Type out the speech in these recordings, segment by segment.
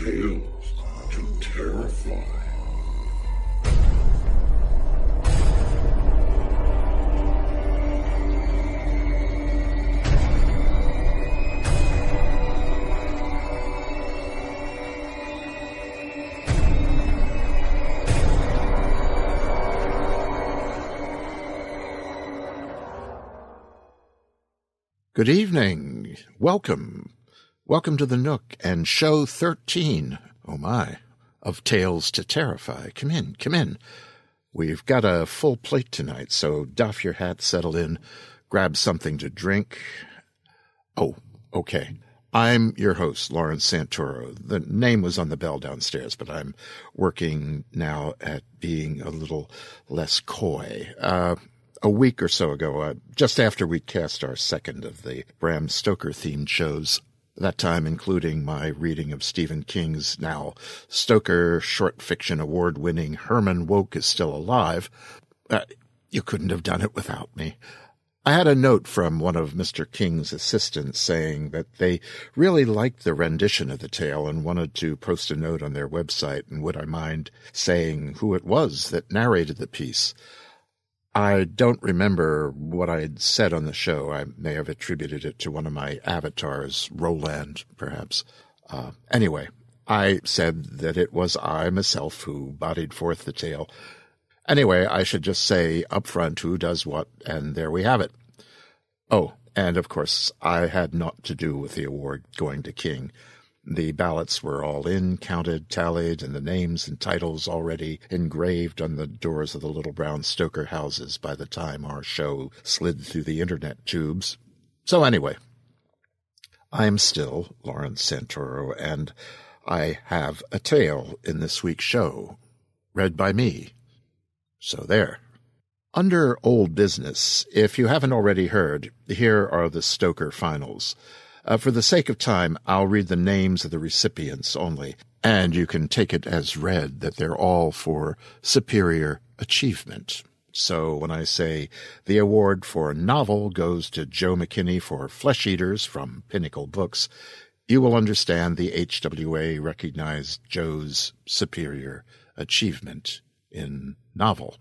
Tales to Terrify. Good evening. Welcome. Welcome to the Nook and show 13. Oh my. Of Tales to Terrify. Come in, come in. We've got a full plate tonight, so doff your hat, settle in, grab something to drink. Oh, okay. I'm your host, Lawrence Santoro. The name was on the bell downstairs, but I'm working now at being a little less coy. Uh, a week or so ago, uh, just after we cast our second of the Bram Stoker themed shows, that time including my reading of Stephen King's now Stoker short fiction award winning Herman Wouk is Still Alive, uh, you couldn't have done it without me. I had a note from one of Mr. King's assistants saying that they really liked the rendition of the tale and wanted to post a note on their website, and would I mind saying who it was that narrated the piece? I don't remember what I had said on the show. I may have attributed it to one of my avatars, Roland, perhaps. Uh, anyway, I said that it was I myself who bodied forth the tale. Anyway, I should just say up front who does what, and there we have it. Oh, and of course, I had naught to do with the award going to King. The ballots were all in, counted, tallied, and the names and titles already engraved on the doors of the little brown Stoker houses by the time our show slid through the internet tubes. So anyway, I am still Lawrence Santoro, and I have a tale in this week's show, read by me. So there. Under old business, if you haven't already heard, here are the Stoker finals. Uh, for the sake of time, I'll read the names of the recipients only, and you can take it as read that they're all for superior achievement. So when I say the award for novel goes to Joe McKinney for Flesh Eaters from Pinnacle Books, you will understand the HWA recognized Joe's superior achievement in novel.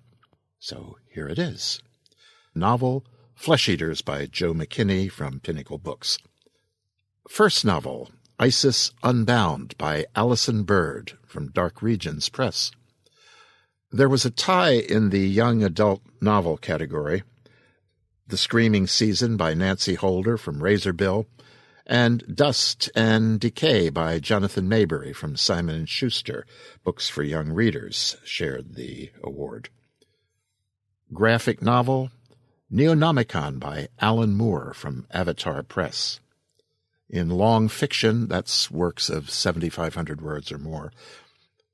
So here it is. Novel Flesh Eaters by Joe McKinney from Pinnacle Books. First novel, Isis Unbound by Allyson Bird from Dark Regions Press. There was a tie in the young adult novel category. The Screaming Season by Nancy Holder from Razorbill, and Dust and Decay by Jonathan Maberry from Simon & Schuster, books for young readers, shared the award. Graphic novel, Neonomicon by Alan Moore from Avatar Press. In long fiction, that's works of 7,500 words or more,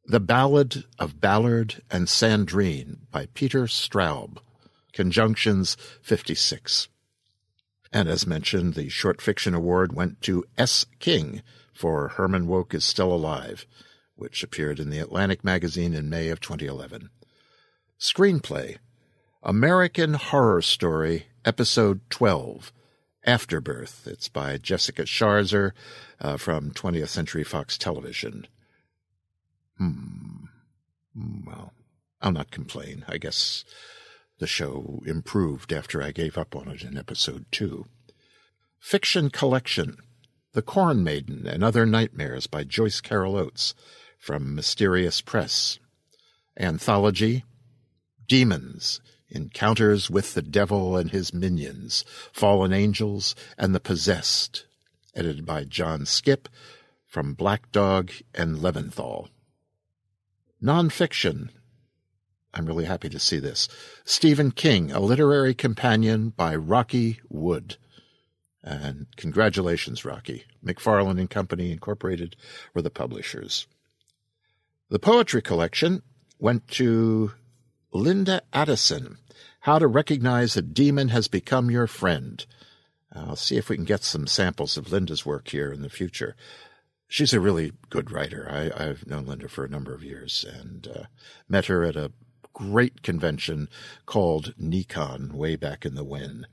The Ballad of Ballard and Sandrine by Peter Straub, Conjunctions 56. And as mentioned, the Short Fiction Award went to S. King for Herman Wouk is Still Alive, which appeared in the Atlantic magazine in May of 2011. Screenplay American Horror Story, Episode 12 Afterbirth. It's by Jessica Sharzer uh, from 20th Century Fox Television. Hmm. Well, I'll not complain. I guess the show improved after I gave up on it in episode two. Fiction Collection The Corn Maiden and Other Nightmares by Joyce Carol Oates from Mysterious Press. Anthology Demons Encounters with the Devil and His Minions, Fallen Angels, and the Possessed, edited by John Skipp from Black Dog and Leventhal. Nonfiction I'm really happy to see this. Stephen King, A Literary Companion by Rocky Wood. And congratulations, Rocky. McFarland and Company Incorporated were the publishers. The poetry collection went to Linda Addison. How to Recognize a Demon Has Become Your Friend. I'll see if we can get some samples of Linda's work here in the future. She's a really good writer. I, have known Linda for a number of years and uh, met her at a great convention called NECON way back in the when.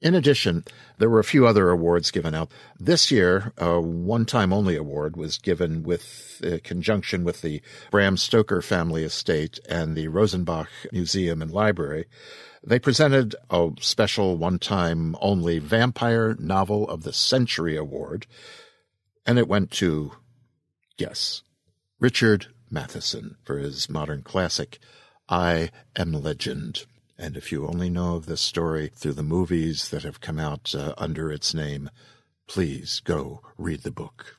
In addition, there were a few other awards given out. This year, a one time only award was given with uh, conjunction with the Bram Stoker family estate and the Rosenbach Museum and Library. They presented a special one time only Vampire Novel of the Century award, and it went to, yes, Richard Matheson for his modern classic, I Am Legend. And if you only know of this story through the movies that have come out uh, under its name, please go read the book.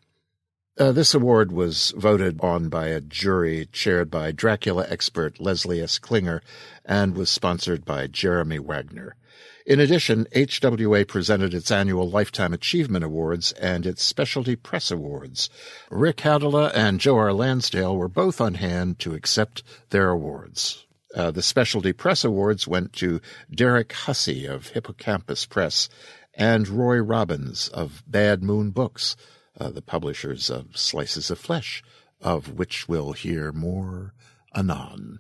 Uh, this award was voted on by a jury chaired by Dracula expert Leslie S. Klinger and was sponsored by Jeremy Wagner. In addition, HWA presented its annual Lifetime Achievement Awards and its Specialty Press Awards. Rick Hautala and Joe R. Lansdale were both on hand to accept their awards. Uh, the Specialty Press Awards went to Derrick Hussey of Hippocampus Press and Roy Robbins of Bad Moon Books, uh, the publishers of Slices of Flesh, of which we'll hear more anon.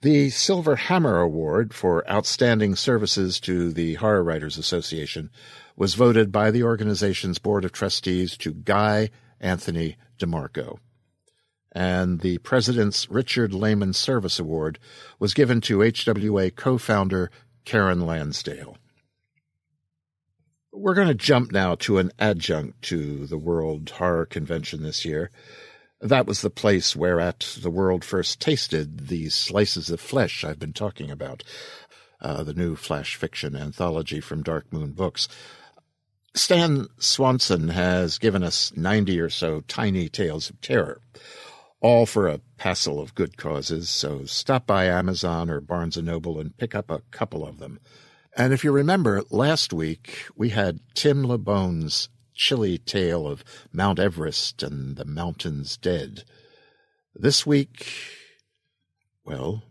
The Silver Hammer Award for Outstanding Services to the Horror Writers Association was voted by the organization's Board of Trustees to Guy Anthony DeMarco. And the President's Richard Laymon Service Award was given to HWA co founder Karen Lansdale. We're going to jump now to an adjunct to the World Horror Convention this year. That was the place whereat the world first tasted these slices of flesh I've been talking about, uh, the new flash fiction anthology from Dark Moon Books. Stan Swanson has given us 90 or so tiny tales of terror, all for a passel of good causes, so stop by Amazon or Barnes & Noble and pick up a couple of them. And if you remember, last week we had Tim Lebbon's chilly tale of Mount Everest and the mountains dead. This week, well,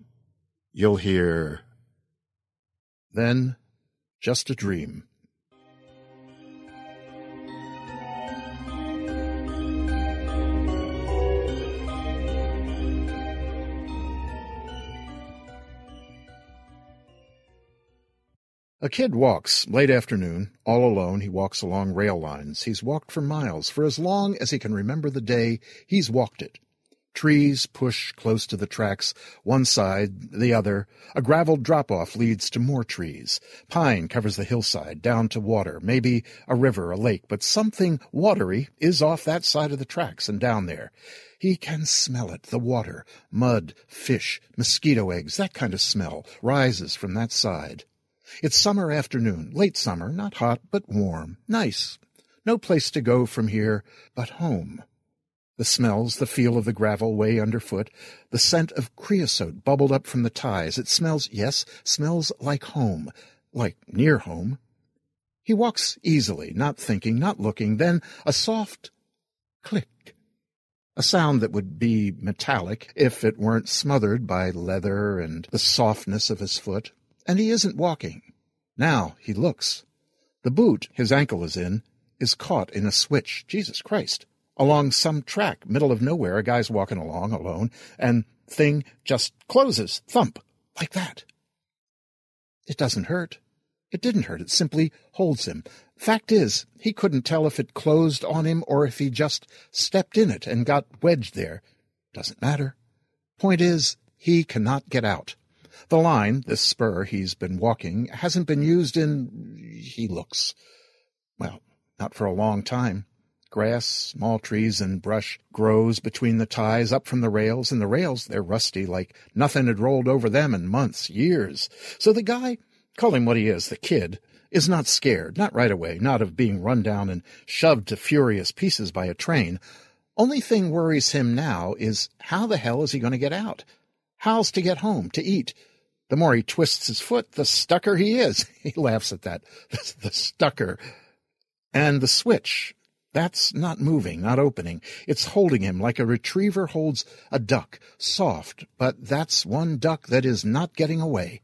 you'll hear Then Just a Dream. A kid walks, late afternoon, all alone. He walks along rail lines. He's walked for miles. For as long as he can remember the day, he's walked it. Trees push close to the tracks, one side, the other. A graveled drop-off leads to more trees. Pine covers the hillside, down to water, maybe a river, a lake, but something watery is off that side of the tracks and down there. He can smell it, the water, mud, fish, mosquito eggs, that kind of smell rises from that side. It's summer afternoon, late summer, not hot, but warm, nice. No place to go from here but home. The smells, the feel of the gravel way underfoot, the scent of creosote bubbled up from the ties. It smells, yes, smells like home, like near home. He walks easily, not thinking, not looking, then a soft click. A sound that would be metallic if it weren't smothered by leather and the softness of his foot. And he isn't walking. Now he looks. The boot his ankle is in is caught in a switch. Jesus Christ. along some track, middle of nowhere. A guy's walking along alone, and thing just closes, thump, like that. It doesn't hurt. It didn't hurt. It simply holds him. Fact is, he couldn't tell if it closed on him or if he just stepped in it and got wedged there. Doesn't matter. Point is, he cannot get out. The line, this spur he's been walking, hasn't been used in, he looks, well, not for a long time. Grass, small trees, and brush grows between the ties up from the rails, and the rails, they're rusty like nothing had rolled over them in months, years. So the guy, call him what he is, the kid, is not scared, not right away, not of being run down and shoved to furious pieces by a train. Only thing worries him now is how the hell is he going to get out? How's to get home, to eat? The more he twists his foot, the stucker he is. He laughs at that. The stucker. And the switch. That's not moving, not opening. It's holding him like a retriever holds a duck, soft, but that's one duck that is not getting away.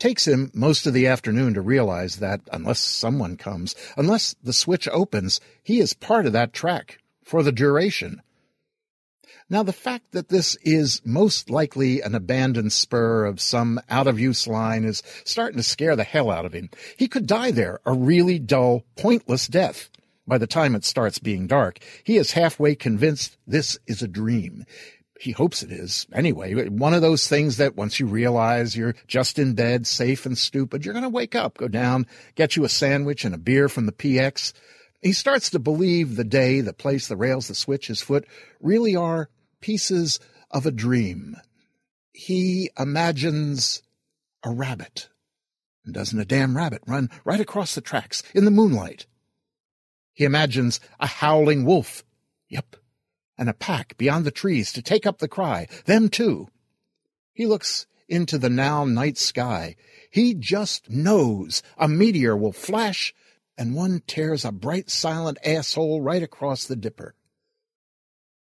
Takes him most of the afternoon to realize that unless someone comes, unless the switch opens, he is part of that track for the duration. Now, the fact that this is most likely an abandoned spur of some out of use line is starting to scare the hell out of him. He could die there, a really dull, pointless death. By the time it starts being dark, he is halfway convinced this is a dream. He hopes it is. Anyway, one of those things that once you realize you're just in bed, safe and stupid, you're going to wake up, go down, get you a sandwich and a beer from the PX. He starts to believe the day, the place, the rails, the switch, his foot really are pieces of a dream. He imagines a rabbit. And doesn't a damn rabbit run right across the tracks in the moonlight? He imagines a howling wolf. Yep. And a pack beyond the trees to take up the cry. Them too. He looks into the now night sky. He just knows a meteor will flash and one tears a bright silent asshole right across the dipper.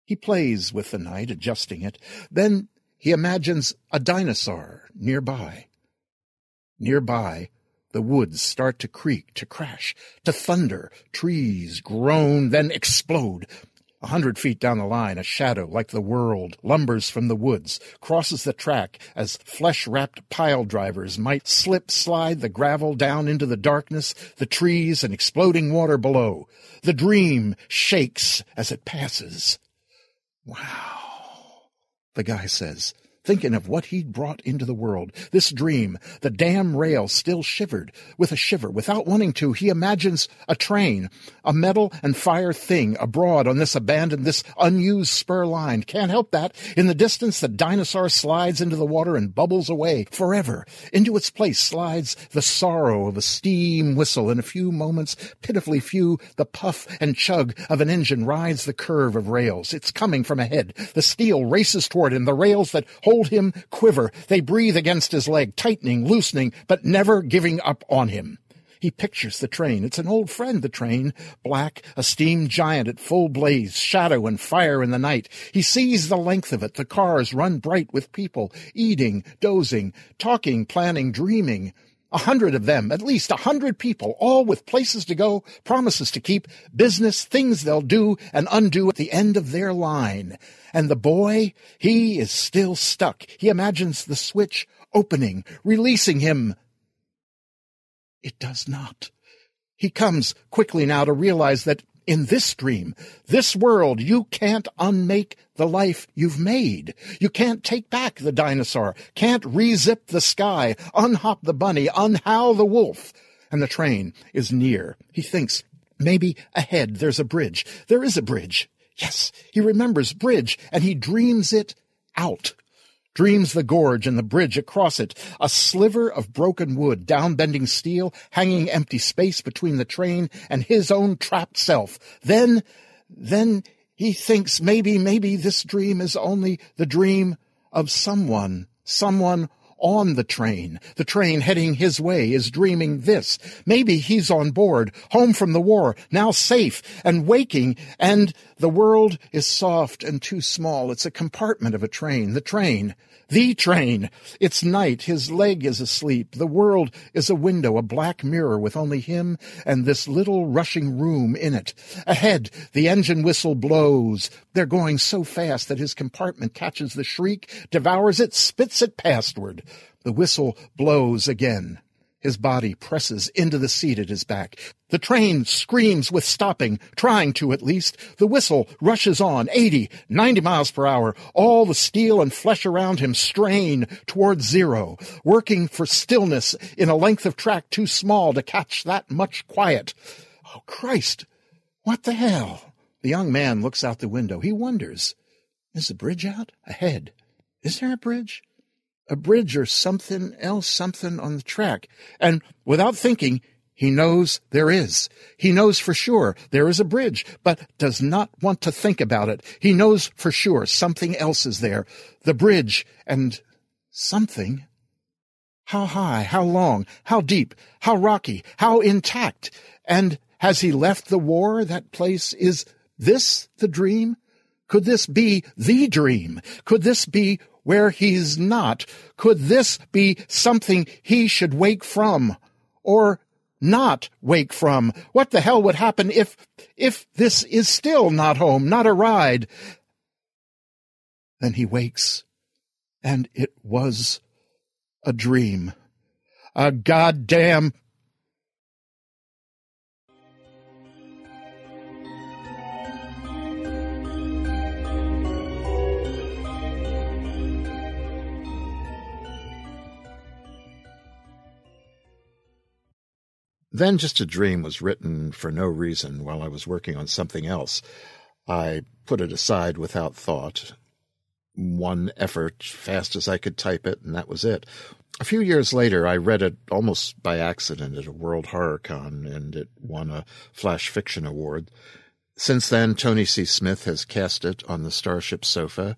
He plays with the night, adjusting it. Then he imagines a dinosaur nearby. Nearby, the woods start to creak, to crash, to thunder. Trees groan, then explode. A hundred feet down the line, a shadow like the world lumbers from the woods, crosses the track as flesh-wrapped pile drivers might slip slide the gravel down into the darkness, the trees and exploding water below. The dream shakes as it passes. Wow, the guy says, thinking of what he'd brought into the world. This dream, the damn rail still shivered. With a shiver, without wanting to, he imagines a train, a metal and fire thing abroad on this abandoned, this unused spur line. Can't help that. In the distance, the dinosaur slides into the water and bubbles away forever. Into its place slides the sorrow of a steam whistle. In a few moments, pitifully few, the puff and chug of an engine rides the curve of rails. It's coming from ahead. The steel races toward him. The rails that hold hold him quiver. They breathe against his leg, tightening, loosening, but never giving up on him. He pictures the train. It's an old friend, the train. Black, a steam giant at full blaze, shadow and fire in the night. He sees the length of it. The cars run bright with people, eating, dozing, talking, planning, dreaming. A hundred of them, at least a hundred people, all with places to go, promises to keep, business, things they'll do and undo at the end of their line. And the boy, he is still stuck. He imagines the switch opening, releasing him. It does not. He comes quickly now to realize that in this dream, this world, you can't unmake the life you've made. You can't take back the dinosaur, can't rezip the sky, unhop the bunny, unhowl the wolf. And the train is near. He thinks, maybe ahead there's a bridge. There is a bridge. Yes, he remembers bridge, and he dreams it out dreams the gorge and the bridge across it, a sliver of broken wood, down-bending steel, hanging empty space between the train and his own trapped self. Then, then he thinks maybe, maybe this dream is only the dream of someone, someone on the train. The train heading his way is dreaming this. Maybe he's on board, home from the war, now safe and waking, and the world is soft and too small. It's a compartment of a train. The train. The train. It's night. His leg is asleep. The world is a window, a black mirror with only him and this little rushing room in it. Ahead, the engine whistle blows. They're going so fast that his compartment catches the shriek, devours it, spits it pastward. The whistle blows again. His body presses into the seat at his back. The train screams with stopping, trying to at least. The whistle rushes on, 80, 90 miles per hour. All the steel and flesh around him strain towards zero, working for stillness in a length of track too small to catch that much quiet. Oh, Christ! What the hell? The young man looks out the window. He wonders, is the bridge out? Ahead. Is there a bridge? A bridge or something else, something on the track. And without thinking, he knows there is. He knows for sure there is a bridge, but does not want to think about it. He knows for sure something else is there. The bridge and something. How high? How long? How deep? How rocky? How intact? And has he left the war, that place? Is this the dream? Could this be the dream? Could this be where he's not? Could this be something he should wake from? Or not wake from? What the hell would happen if, if this is still not home, not a ride? Then he wakes, and it was a dream. A goddamn Then Just a Dream was written for no reason while I was working on something else. I put it aside without thought. One effort, fast as I could type it, and that was it. A few years later, I read it almost by accident at a World Horror Con, and it won a Flash Fiction Award. Since then, Tony C. Smith has cast it on the Starship Sofa.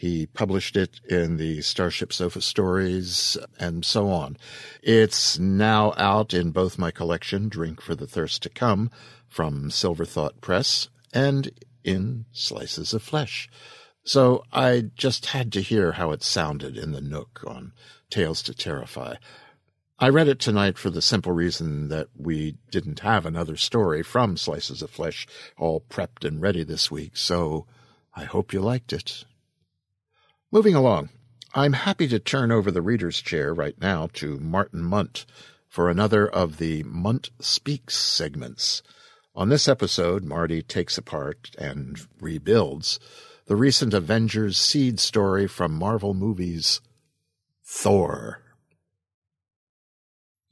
He published it in the Starship Sofa Stories and so on. It's now out in both my collection, Drink for the Thirst to Come, from Silver Thought Press, and in Slices of Flesh. So I just had to hear how it sounded in the Nook on Tales to Terrify. I read it tonight for the simple reason that we didn't have another story from Slices of Flesh all prepped and ready this week, so I hope you liked it. Moving along, I'm happy to turn over the reader's chair right now to Martin Mundt for another of the Mundt Speaks segments. On this episode, Marty takes apart and rebuilds the recent Avengers seed story from Marvel movies Thor.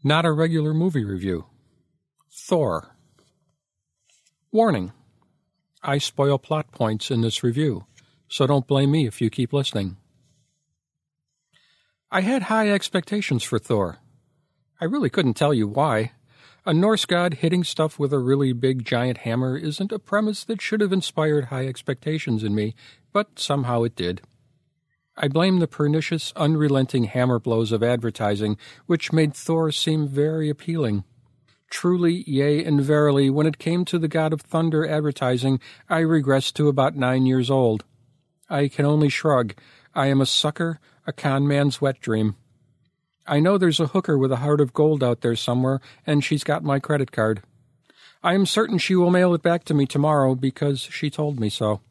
Not a regular movie review. Thor. Warning. I spoil plot points in this review so don't blame me if you keep listening. I had high expectations for Thor. I really couldn't tell you why. A Norse god hitting stuff with a really big giant hammer isn't a premise that should have inspired high expectations in me, but somehow it did. I blame the pernicious, unrelenting hammer blows of advertising, which made Thor seem very appealing. Truly, yea, and verily, when it came to the God of Thunder advertising, I regressed to about nine years old. I can only shrug. I am a sucker, a con man's wet dream. I know there's a hooker with a heart of gold out there somewhere, and she's got my credit card. I am certain she will mail it back to me tomorrow because she told me so.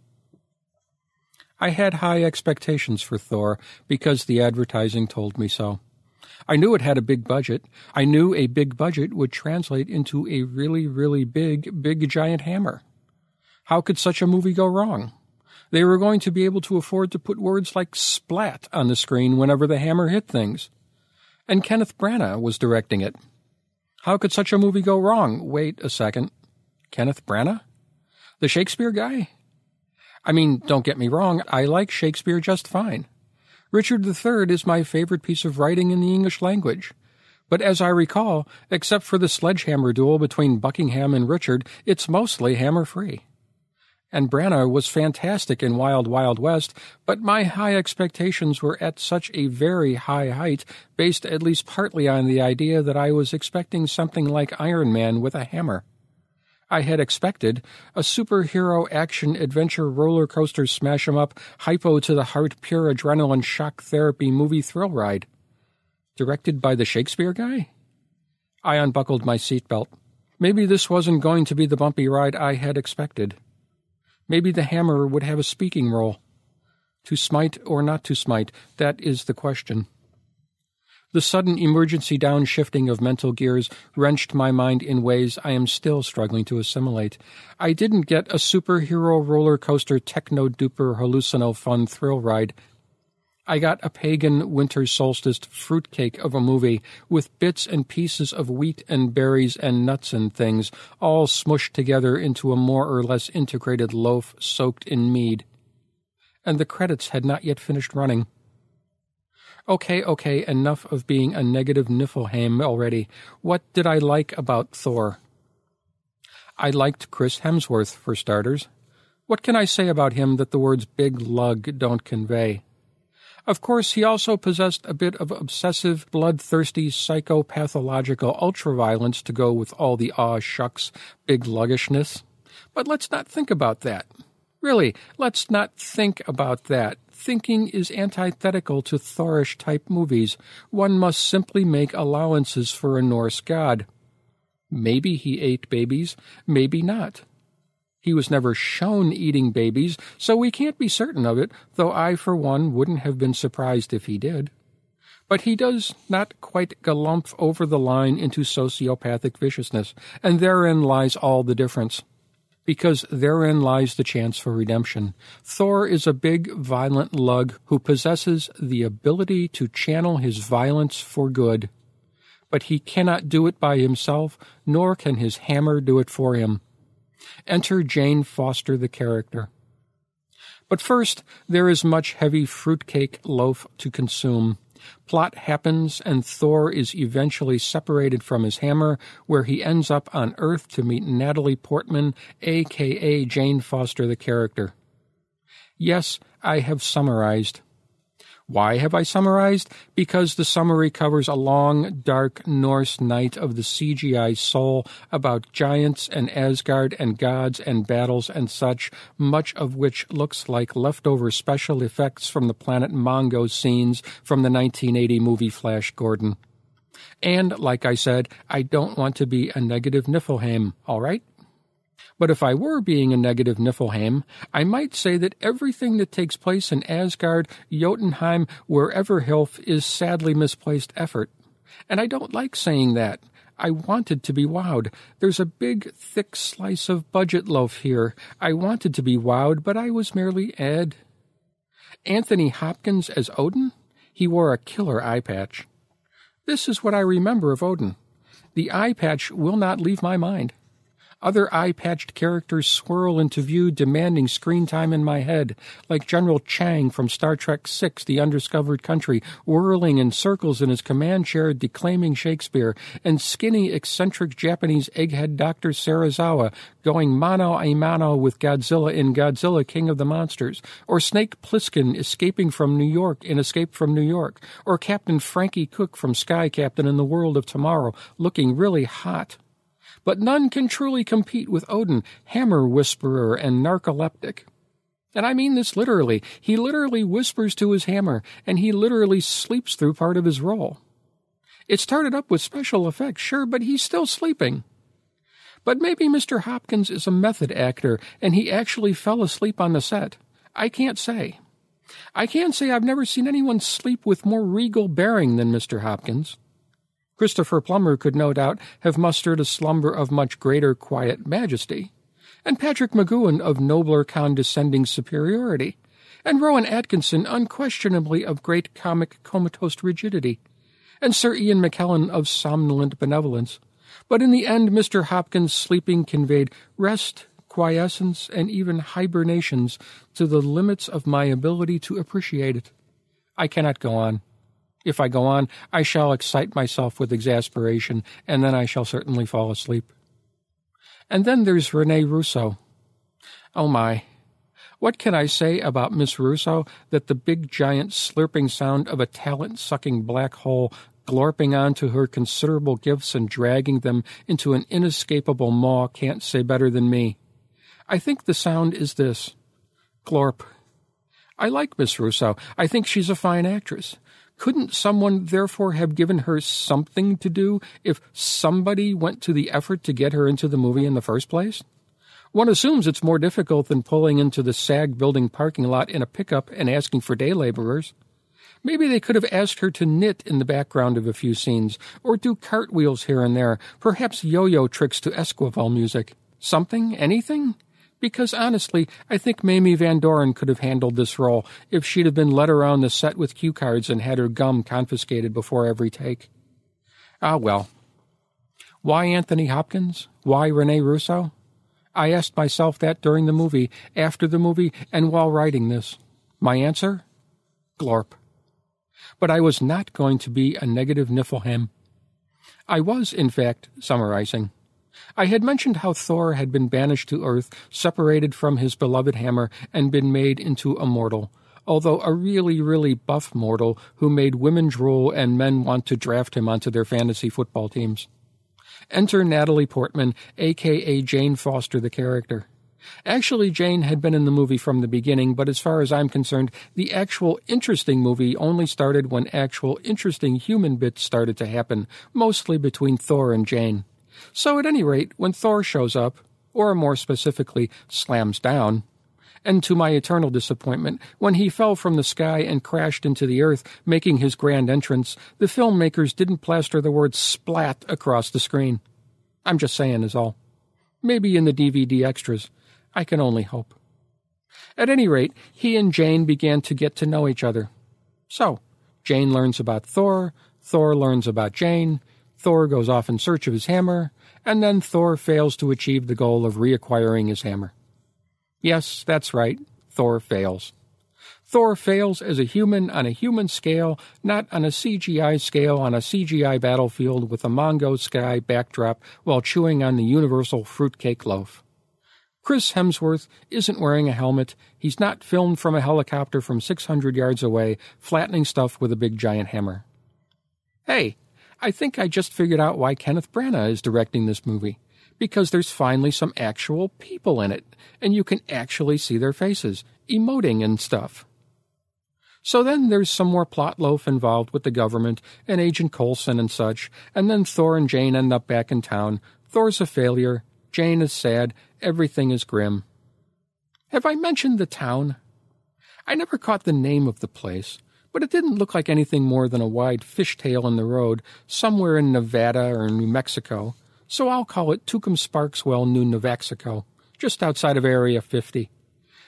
I had high expectations for Thor because the advertising told me so. I knew it had a big budget. I knew a big budget would translate into a really, really big, big giant hammer. How could such a movie go wrong? They were going to be able to afford to put words like splat on the screen whenever the hammer hit things. And Kenneth Branagh was directing it. How could such a movie go wrong? Wait a second. Kenneth Branagh? The Shakespeare guy? I mean, don't get me wrong, I like Shakespeare just fine. Richard III is my favorite piece of writing in the English language. But as I recall, except for the sledgehammer duel between Buckingham and Richard, it's mostly hammer free. And Branagh was fantastic in Wild Wild West, but my high expectations were at such a very high height, based at least partly on the idea that I was expecting something like Iron Man with a hammer. I had expected a superhero action adventure roller coaster smash 'em up, hypo to the heart, pure adrenaline shock therapy movie thrill ride. Directed by the Shakespeare guy? I unbuckled my seatbelt. Maybe this wasn't going to be the bumpy ride I had expected. Maybe the hammer would have a speaking role. To smite or not to smite, that is the question. The sudden emergency downshifting of mental gears wrenched my mind in ways I am still struggling to assimilate. I didn't get a superhero roller coaster techno duper hallucino fun thrill ride. I got a pagan winter solstice fruitcake of a movie with bits and pieces of wheat and berries and nuts and things, all smushed together into a more or less integrated loaf soaked in mead. And the credits had not yet finished running. Okay, okay, enough of being a negative Niflheim already. What did I like about Thor? I liked Chris Hemsworth, for starters. What can I say about him that the words big lug don't convey? Of course, he also possessed a bit of obsessive, bloodthirsty, psychopathological ultraviolence to go with all the aw shucks, big luggishness. But let's not think about that. Really, let's not think about that. Thinking is antithetical to Thorish type movies. One must simply make allowances for a Norse god. Maybe he ate babies, maybe not. He was never shown eating babies, so we can't be certain of it, though I, for one, wouldn't have been surprised if he did. But he does not quite galumph over the line into sociopathic viciousness, and therein lies all the difference. Because therein lies the chance for redemption. Thor is a big, violent lug who possesses the ability to channel his violence for good. But he cannot do it by himself, nor can his hammer do it for him. Enter Jane Foster, the character. But first, there is much heavy fruitcake loaf to consume. Plot happens, and Thor is eventually separated from his hammer, where he ends up on Earth to meet Natalie Portman, aka Jane Foster, the character. Yes, I have summarized. Why have I summarized? Because the summary covers a long, dark Norse night of the CGI soul about giants and Asgard and gods and battles and such, much of which looks like leftover special effects from the planet Mongo scenes from the 1980 movie Flash Gordon. And, like I said, I don't want to be a negative Niflheim, all right? But if I were being a negative Niflheim, I might say that everything that takes place in Asgard, Jotunheim, wherever Hilf is sadly misplaced effort. And I don't like saying that. I wanted to be wowed. There's a big, thick slice of budget loaf here. I wanted to be wowed, but I was merely Ed. Anthony Hopkins as Odin? He wore a killer eye patch. This is what I remember of Odin. The eye patch will not leave my mind. Other eye patched characters swirl into view, demanding screen time in my head, like General Chang from Star Trek VI The Undiscovered Country, whirling in circles in his command chair, declaiming Shakespeare, and skinny, eccentric Japanese egghead Dr. Serizawa going mano a mano with Godzilla in Godzilla King of the Monsters, or Snake Plissken escaping from New York in Escape from New York, or Captain Frankie Cook from Sky Captain in the World of Tomorrow, looking really hot but none can truly compete with Odin, hammer whisperer and narcoleptic. And I mean this literally. He literally whispers to his hammer, and he literally sleeps through part of his role. It started up with special effects, sure, but he's still sleeping. But maybe Mr. Hopkins is a method actor, and he actually fell asleep on the set. I can't say. I can't say I've never seen anyone sleep with more regal bearing than Mr. Hopkins. Christopher Plummer could no doubt have mustered a slumber of much greater quiet majesty, and Patrick McGoohan of nobler condescending superiority, and Rowan Atkinson unquestionably of great comic comatose rigidity, and Sir Ian McKellen of somnolent benevolence. But in the end, Mr. Hopkins' sleeping conveyed rest, quiescence, and even hibernations to the limits of my ability to appreciate it. I cannot go on. If I go on, I shall excite myself with exasperation, and then I shall certainly fall asleep. And then there's Rene Russo. Oh my. What can I say about Miss Russo that the big giant slurping sound of a talent sucking black hole glorping onto her considerable gifts and dragging them into an inescapable maw can't say better than me. I think the sound is this glorp. I like Miss Russo. I think she's a fine actress. Couldn't someone therefore have given her something to do if somebody went to the effort to get her into the movie in the first place? One assumes it's more difficult than pulling into the SAG building parking lot in a pickup and asking for day laborers. Maybe they could have asked her to knit in the background of a few scenes, or do cartwheels here and there, perhaps yo-yo tricks to Esquivel music. Something? Anything? Because honestly, I think Mamie Van Doren could have handled this role if she'd have been led around the set with cue cards and had her gum confiscated before every take. Ah well. Why Anthony Hopkins? Why Rene Russo? I asked myself that during the movie, after the movie, and while writing this. My answer? Glorp. But I was not going to be a negative Niflheim. I was, in fact, summarizing. I had mentioned how Thor had been banished to Earth, separated from his beloved hammer, and been made into a mortal, although a really, really buff mortal who made women drool and men want to draft him onto their fantasy football teams. Enter Natalie Portman, aka Jane Foster, the character. Actually, Jane had been in the movie from the beginning, but as far as I'm concerned, the actual interesting movie only started when actual interesting human bits started to happen, mostly between Thor and Jane. So, at any rate, when Thor shows up, or more specifically, slams down, and to my eternal disappointment, when he fell from the sky and crashed into the earth, making his grand entrance, the filmmakers didn't plaster the word splat across the screen. I'm just saying, is all. Maybe in the DVD extras. I can only hope. At any rate, he and Jane began to get to know each other. So, Jane learns about Thor, Thor learns about Jane, Thor goes off in search of his hammer, and then Thor fails to achieve the goal of reacquiring his hammer. Yes, that's right. Thor fails. Thor fails as a human on a human scale, not on a CGI scale on a CGI battlefield with a Mongo sky backdrop while chewing on the universal fruitcake loaf. Chris Hemsworth isn't wearing a helmet. He's not filmed from a helicopter from 600 yards away, flattening stuff with a big giant hammer. Hey, I think I just figured out why Kenneth Branagh is directing this movie because there's finally some actual people in it, and you can actually see their faces, emoting and stuff. So then there's some more plot loaf involved with the government and Agent Coulson and such, and then Thor and Jane end up back in town. Thor's a failure, Jane is sad, everything is grim. Have I mentioned the town? I never caught the name of the place, but it didn't look like anything more than a wide fishtail in the road somewhere in Nevada or New Mexico, so I'll call it Tucumsparkswell, New Mexico, just outside of Area 50.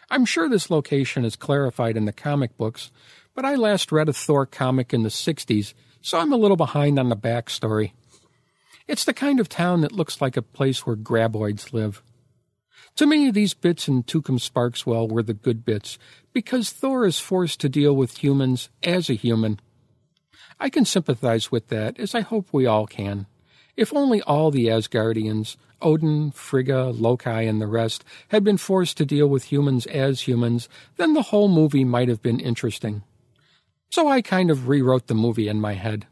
I'm sure this location is clarified in the comic books, but I last read a Thor comic in the 60s, so I'm a little behind on the backstory. It's the kind of town that looks like a place where graboids live. To of these bits in Tucumsparkswell were the good bits, because Thor is forced to deal with humans as a human. I can sympathize with that, as I hope we all can. If only all the Asgardians, Odin, Frigga, Loki, and the rest, had been forced to deal with humans as humans, then the whole movie might have been interesting. So I kind of rewrote the movie in my head.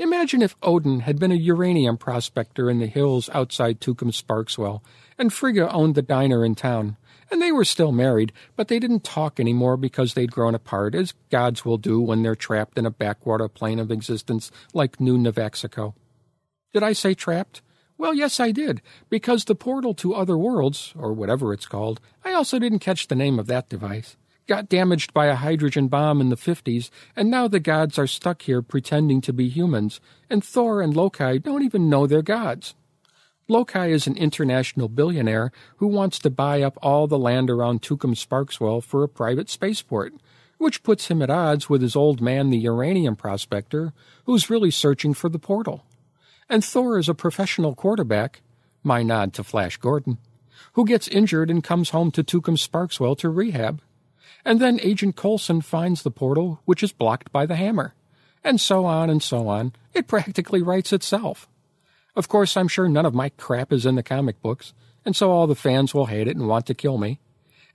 Imagine if Odin had been a uranium prospector in the hills outside Tucumsparkswell, and Frigga owned the diner in town, and they were still married, but they didn't talk anymore because they'd grown apart, as gods will do when they're trapped in a backwater plane of existence like New Mexico. Did I say trapped? Well, yes, I did, because the portal to other worlds, or whatever it's called, I also didn't catch the name of that device, got damaged by a hydrogen bomb in the 50s, and now the gods are stuck here pretending to be humans, and Thor and Loki don't even know they're gods. Loki is an international billionaire who wants to buy up all the land around Tucumsparkswell for a private spaceport, which puts him at odds with his old man, the uranium prospector, who's really searching for the portal and Thor is a professional quarterback, my nod to Flash Gordon, who gets injured and comes home to Tucumsparkswell to rehab. And then Agent Coulson finds the portal, which is blocked by the hammer. And so on and so on. It practically writes itself. Of course, I'm sure none of my crap is in the comic books, and so all the fans will hate it and want to kill me.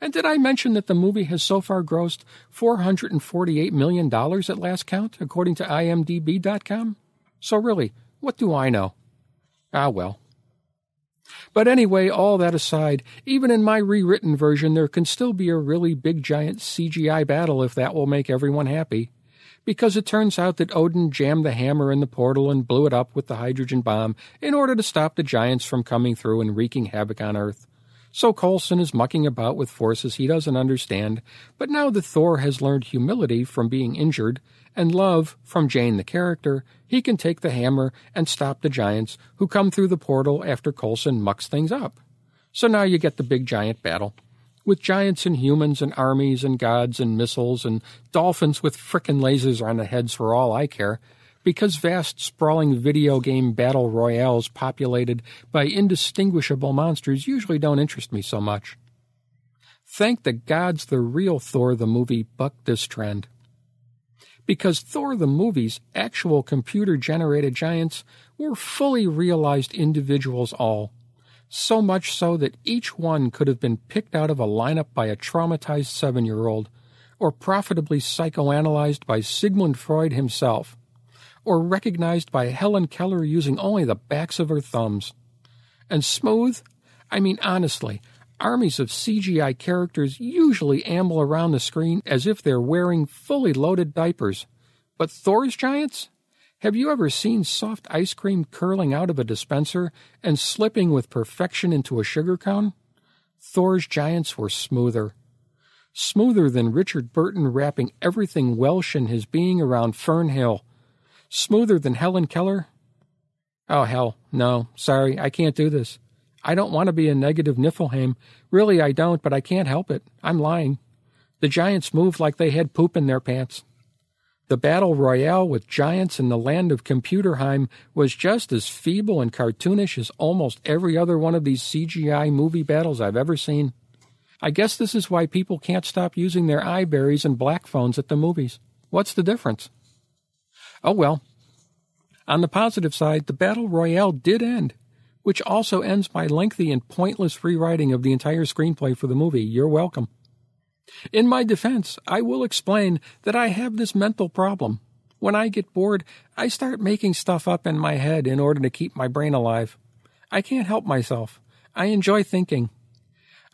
And did I mention that the movie has so far grossed $448 million at last count, according to IMDb.com? So really, what do I know? Ah, well. But anyway, all that aside, even in my rewritten version, there can still be a really big giant CGI battle if that will make everyone happy. Because it turns out that Odin jammed the hammer in the portal and blew it up with the hydrogen bomb in order to stop the giants from coming through and wreaking havoc on Earth. So Coulson is mucking about with forces he doesn't understand, but now that Thor has learned humility from being injured and love from Jane the character, he can take the hammer and stop the giants who come through the portal after Coulson mucks things up. So now you get the big giant battle. With giants and humans and armies and gods and missiles and dolphins with frickin' lasers on their heads for all I care, because vast, sprawling video game battle royales populated by indistinguishable monsters usually don't interest me so much. Thank the gods the real Thor the movie bucked this trend. Because Thor the movie's actual computer generated giants were fully realized individuals all, so much so that each one could have been picked out of a lineup by a traumatized seven year old, or profitably psychoanalyzed by Sigmund Freud himself or recognized by Helen Keller using only the backs of her thumbs. And smooth? I mean, honestly, armies of CGI characters usually amble around the screen as if they're wearing fully loaded diapers. But Thor's giants? Have you ever seen soft ice cream curling out of a dispenser and slipping with perfection into a sugar cone? Thor's giants were smoother. Smoother than Richard Burton wrapping everything Welsh in his being around Fern Hill Smoother than Helen Keller? Oh, hell, no. Sorry, I can't do this. I don't want to be a negative Niflheim. Really, I don't, but I can't help it. I'm lying. The giants moved like they had poop in their pants. The battle royale with giants in the land of Computerheim was just as feeble and cartoonish as almost every other one of these CGI movie battles I've ever seen. I guess this is why people can't stop using their iBerries and black phones at the movies. What's the difference? Oh well. On the positive side, the battle royale did end, which also ends my lengthy and pointless rewriting of the entire screenplay for the movie. You're welcome. In my defense, I will explain that I have this mental problem. When I get bored, I start making stuff up in my head in order to keep my brain alive. I can't help myself. I enjoy thinking.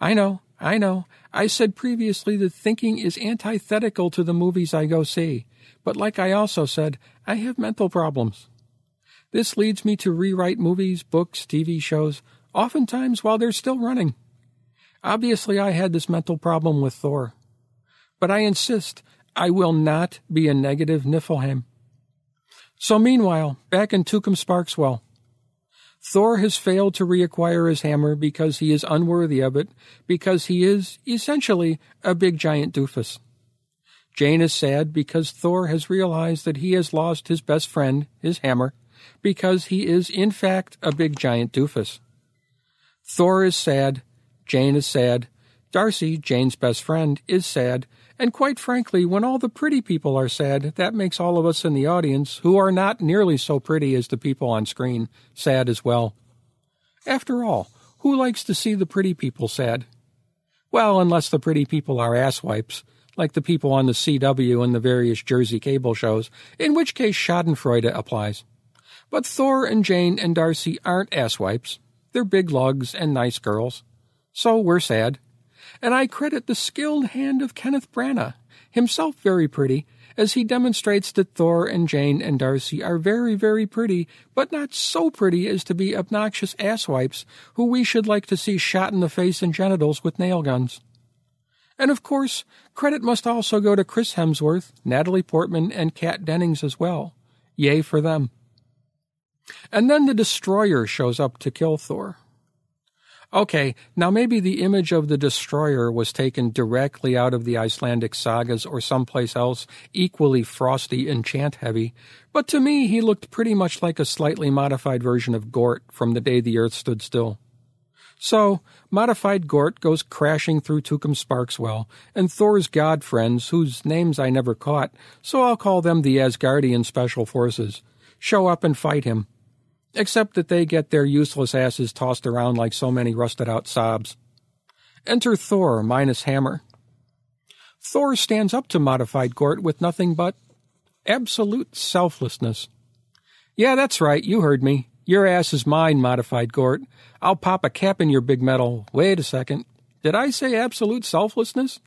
I know, I know. I said previously that thinking is antithetical to the movies I go see. But like I also said, I have mental problems. This leads me to rewrite movies, books, TV shows, oftentimes while they're still running. Obviously, I had this mental problem with Thor. But I insist, I will not be a negative Niflheim. So meanwhile, back in Tukum Sparkswell, Thor has failed to reacquire his hammer because he is unworthy of it, because he is, essentially, a big giant doofus. Jane is sad because Thor has realized that he has lost his best friend, his hammer, because he is in fact a big giant doofus. Thor is sad, Jane is sad, Darcy, Jane's best friend, is sad, and quite frankly, when all the pretty people are sad, that makes all of us in the audience, who are not nearly so pretty as the people on screen, sad as well. After all, who likes to see the pretty people sad? Well, unless the pretty people are asswipes, like the people on the CW and the various Jersey cable shows, in which case Schadenfreude applies. But Thor and Jane and Darcy aren't asswipes. They're big lugs and nice girls. So we're sad. And I credit the skilled hand of Kenneth Branagh, himself very pretty, as he demonstrates that Thor and Jane and Darcy are very, very pretty, but not so pretty as to be obnoxious asswipes who we should like to see shot in the face and genitals with nail guns. And of course, credit must also go to Chris Hemsworth, Natalie Portman, and Kat Dennings as well. Yay for them. And then the Destroyer shows up to kill Thor. Okay, now maybe the image of the Destroyer was taken directly out of the Icelandic sagas or someplace else equally frosty and chant heavy, but to me he looked pretty much like a slightly modified version of Gort from the day the earth stood still. So, modified Gort goes crashing through Tukum Sparkswell, and Thor's god friends, whose names I never caught, so I'll call them the Asgardian Special Forces, show up and fight him. except that they get their useless asses tossed around like so many rusted out sobs. Enter Thor minus hammer. Thor stands up to modified Gort with nothing but absolute selflessness. Yeah, that's right, you heard me. Your ass is mine, modified Gort. I'll pop a cap in your big metal. Wait a second. Did I say absolute selflessness?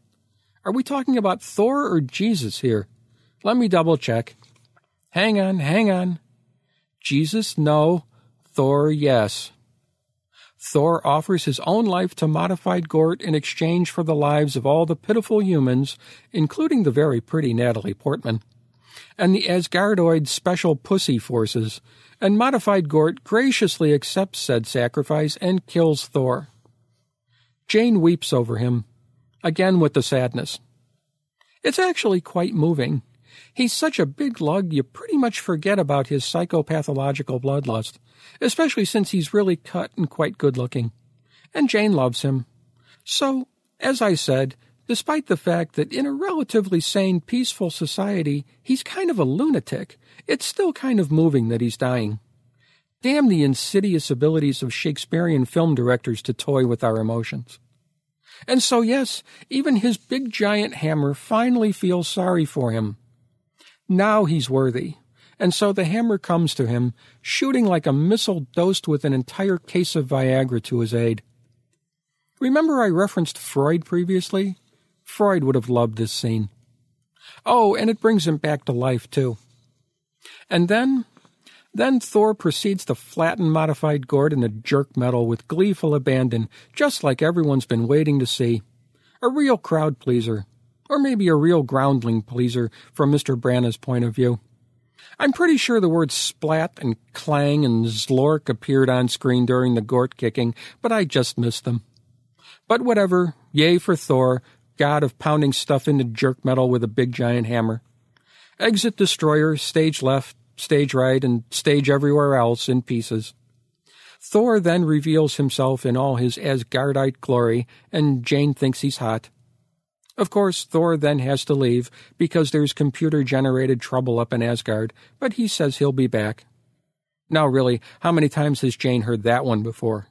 Are we talking about Thor or Jesus here? Let me double check. Hang on, hang on. Jesus, no. Thor, yes. Thor offers his own life to modified Gort in exchange for the lives of all the pitiful humans, including the very pretty Natalie Portman, and the Asgardoid Special Pussy Forces, and modified Gort graciously accepts said sacrifice and kills Thor. Jane weeps over him, again with the sadness. It's actually quite moving. He's such a big lug, you pretty much forget about his psychopathological bloodlust, especially since he's really cut and quite good looking. And Jane loves him. So, as I said, despite the fact that in a relatively sane, peaceful society, he's kind of a lunatic, it's still kind of moving that he's dying. Damn the insidious abilities of Shakespearean film directors to toy with our emotions. And so, yes, even his big giant hammer finally feels sorry for him. Now he's worthy. And so the hammer comes to him, shooting like a missile dosed with an entire case of Viagra to his aid. Remember I referenced Freud previously? Freud would have loved this scene. Oh, and it brings him back to life, too. And then, then Thor proceeds to flatten modified Gort in the jerk metal with gleeful abandon, just like everyone's been waiting to see. A real crowd pleaser. Or maybe a real groundling pleaser from Mr. Branagh's point of view. I'm pretty sure the words splat and clang and zlork appeared on screen during the Gort kicking, but I just missed them. But whatever, yay for Thor, god of pounding stuff into jerk metal with a big giant hammer. Exit destroyer, stage left, stage right, and stage everywhere else in pieces. Thor then reveals himself in all his Asgardite glory, and Jane thinks he's hot. Of course, Thor then has to leave because there's computer generated trouble up in Asgard, but he says he'll be back. Now, really, how many times has Jane heard that one before?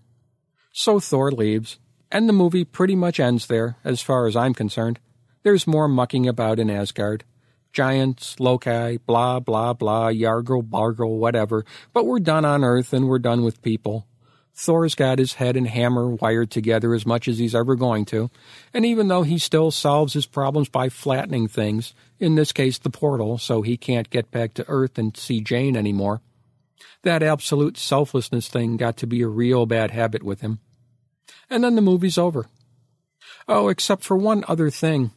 So Thor leaves, and the movie pretty much ends there, as far as I'm concerned. There's more mucking about in Asgard. Giants, Loki, blah, blah, blah, Yargle, Bargle, whatever, but we're done on Earth and we're done with people. Thor's got his head and hammer wired together as much as he's ever going to, and even though he still solves his problems by flattening things, in this case the portal, so he can't get back to Earth and see Jane anymore, that absolute selflessness thing got to be a real bad habit with him. And then the movie's over. Oh, except for one other thing.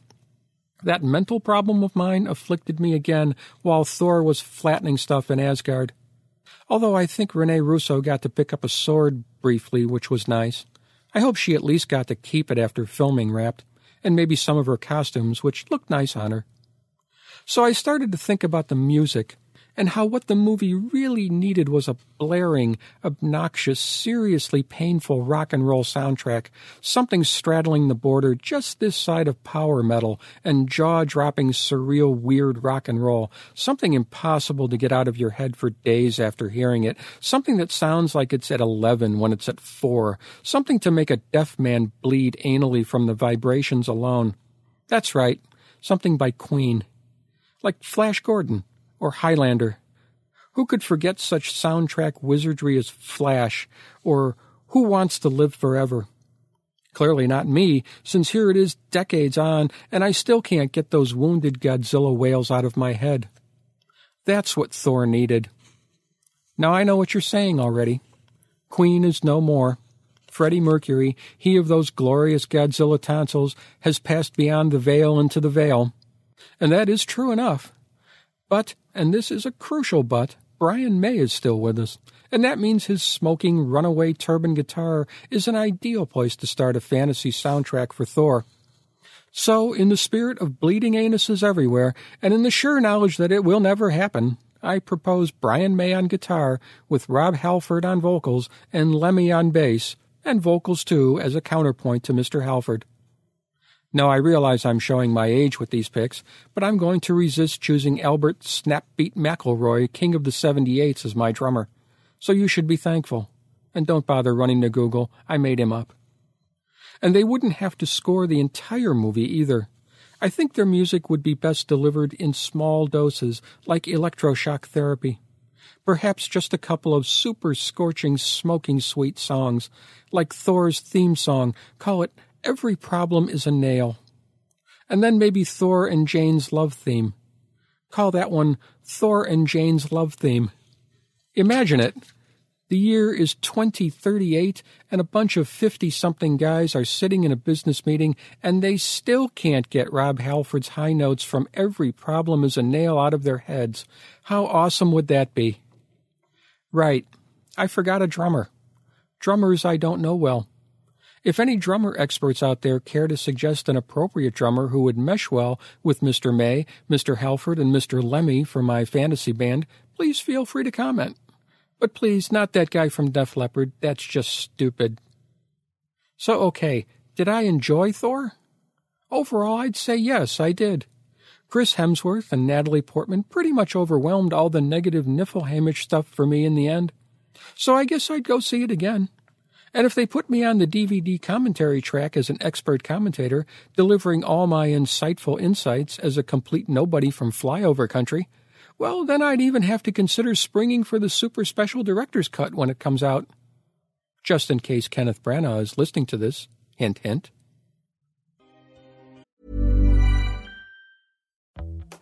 That mental problem of mine afflicted me again while Thor was flattening stuff in Asgard although I think Rene Russo got to pick up a sword briefly, which was nice. I hope she at least got to keep it after filming wrapped, and maybe some of her costumes, which looked nice on her. So I started to think about the music and how what the movie really needed was a blaring, obnoxious, seriously painful rock and roll soundtrack, something straddling the border just this side of power metal and jaw dropping, surreal, weird rock and roll, something impossible to get out of your head for days after hearing it, something that sounds like it's at 11 when it's at 4, something to make a deaf man bleed anally from the vibrations alone. That's right, something by Queen. Like Flash Gordon or Highlander. Who could forget such soundtrack wizardry as Flash or Who Wants to Live Forever? Clearly not me, since here it is decades on and I still can't get those wounded Godzilla wails out of my head. That's what Thor needed. Now I know what you're saying already. Queen is no more. Freddie Mercury, he of those glorious Godzilla tonsils, has passed beyond the veil into the veil. And that is true enough. But, and this is a crucial but, Brian May is still with us, and that means his smoking runaway turban guitar is an ideal place to start a fantasy soundtrack for Thor. So, in the spirit of bleeding anuses everywhere, and in the sure knowledge that it will never happen, I propose Brian May on guitar with Rob Halford on vocals and Lemmy on bass, and vocals too as a counterpoint to Mr. Halford. Now, I realize I'm showing my age with these picks, but I'm going to resist choosing Albert Snapbeat McElroy, King of the 78s, as my drummer. So you should be thankful. And don't bother running to Google. I made him up. And they wouldn't have to score the entire movie either. I think their music would be best delivered in small doses, like electroshock therapy. Perhaps just a couple of super scorching, smoking sweet songs, like Thor's theme song. Call it Every Problem is a Nail. And then maybe Thor and Jane's love theme. Call that one Thor and Jane's love theme. Imagine it. The year is 2038, and a bunch of 50 something guys are sitting in a business meeting, and they still can't get Rob Halford's high notes from every problem is a nail out of their heads. How awesome would that be? Right. I forgot a drummer. Drummers I don't know well. If any drummer experts out there care to suggest an appropriate drummer who would mesh well with Mr. May, Mr. Halford, and Mr. Lemmy for my fantasy band, please feel free to comment. But please, not that guy from Def Leppard. That's just stupid. So, okay, did I enjoy Thor? Overall, I'd say yes, I did. Chris Hemsworth and Natalie Portman pretty much overwhelmed all the negative Niflheimish stuff for me in the end. So I guess I'd go see it again. And if they put me on the DVD commentary track as an expert commentator, delivering all my insightful insights as a complete nobody from flyover country, well, then I'd even have to consider springing for the super special director's cut when it comes out. Just in case Kenneth Branagh is listening to this. Hint, hint.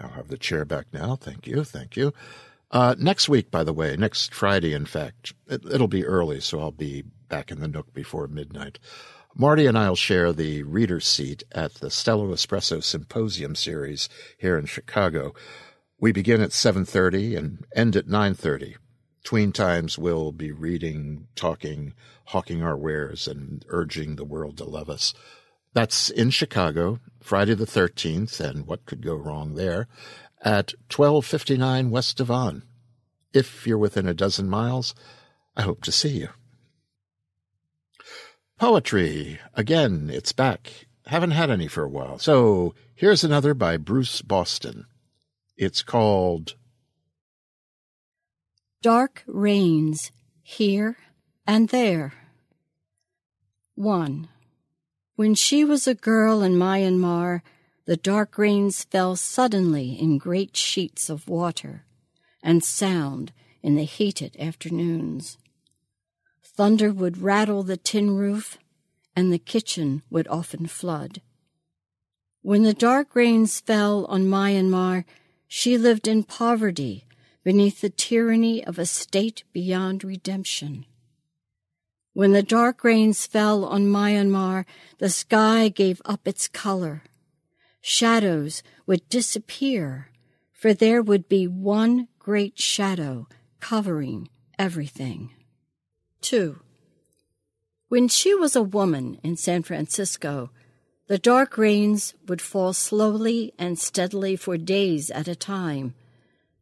I'll have the chair back now. Thank you. Thank you. Uh, next week, by the way, next Friday, in fact, it, it'll be early, so I'll be back in the nook before midnight. Marty and I'll share the reader's seat at the Stello Espresso Symposium series here in Chicago. We begin at 7.30 and end at 9.30. Tween times we'll be reading, talking, hawking our wares, and urging the world to love us. That's in Chicago, Friday the 13th, and what could go wrong there, at 1259 West Devon. If you're within a dozen miles, I hope to see you. Poetry. Again, it's back. Haven't had any for a while. So here's another by Bruce Boston. It's called Dark Rains Here and There. 1. When she was a girl in Myanmar, the dark rains fell suddenly in great sheets of water and sound in the heated afternoons. Thunder would rattle the tin roof, and the kitchen would often flood. When the dark rains fell on Myanmar, she lived in poverty beneath the tyranny of a state beyond redemption. When the dark rains fell on Myanmar, the sky gave up its color. Shadows would disappear, for there would be one great shadow covering everything. 2. When she was a woman in San Francisco, the dark rains would fall slowly and steadily for days at a time,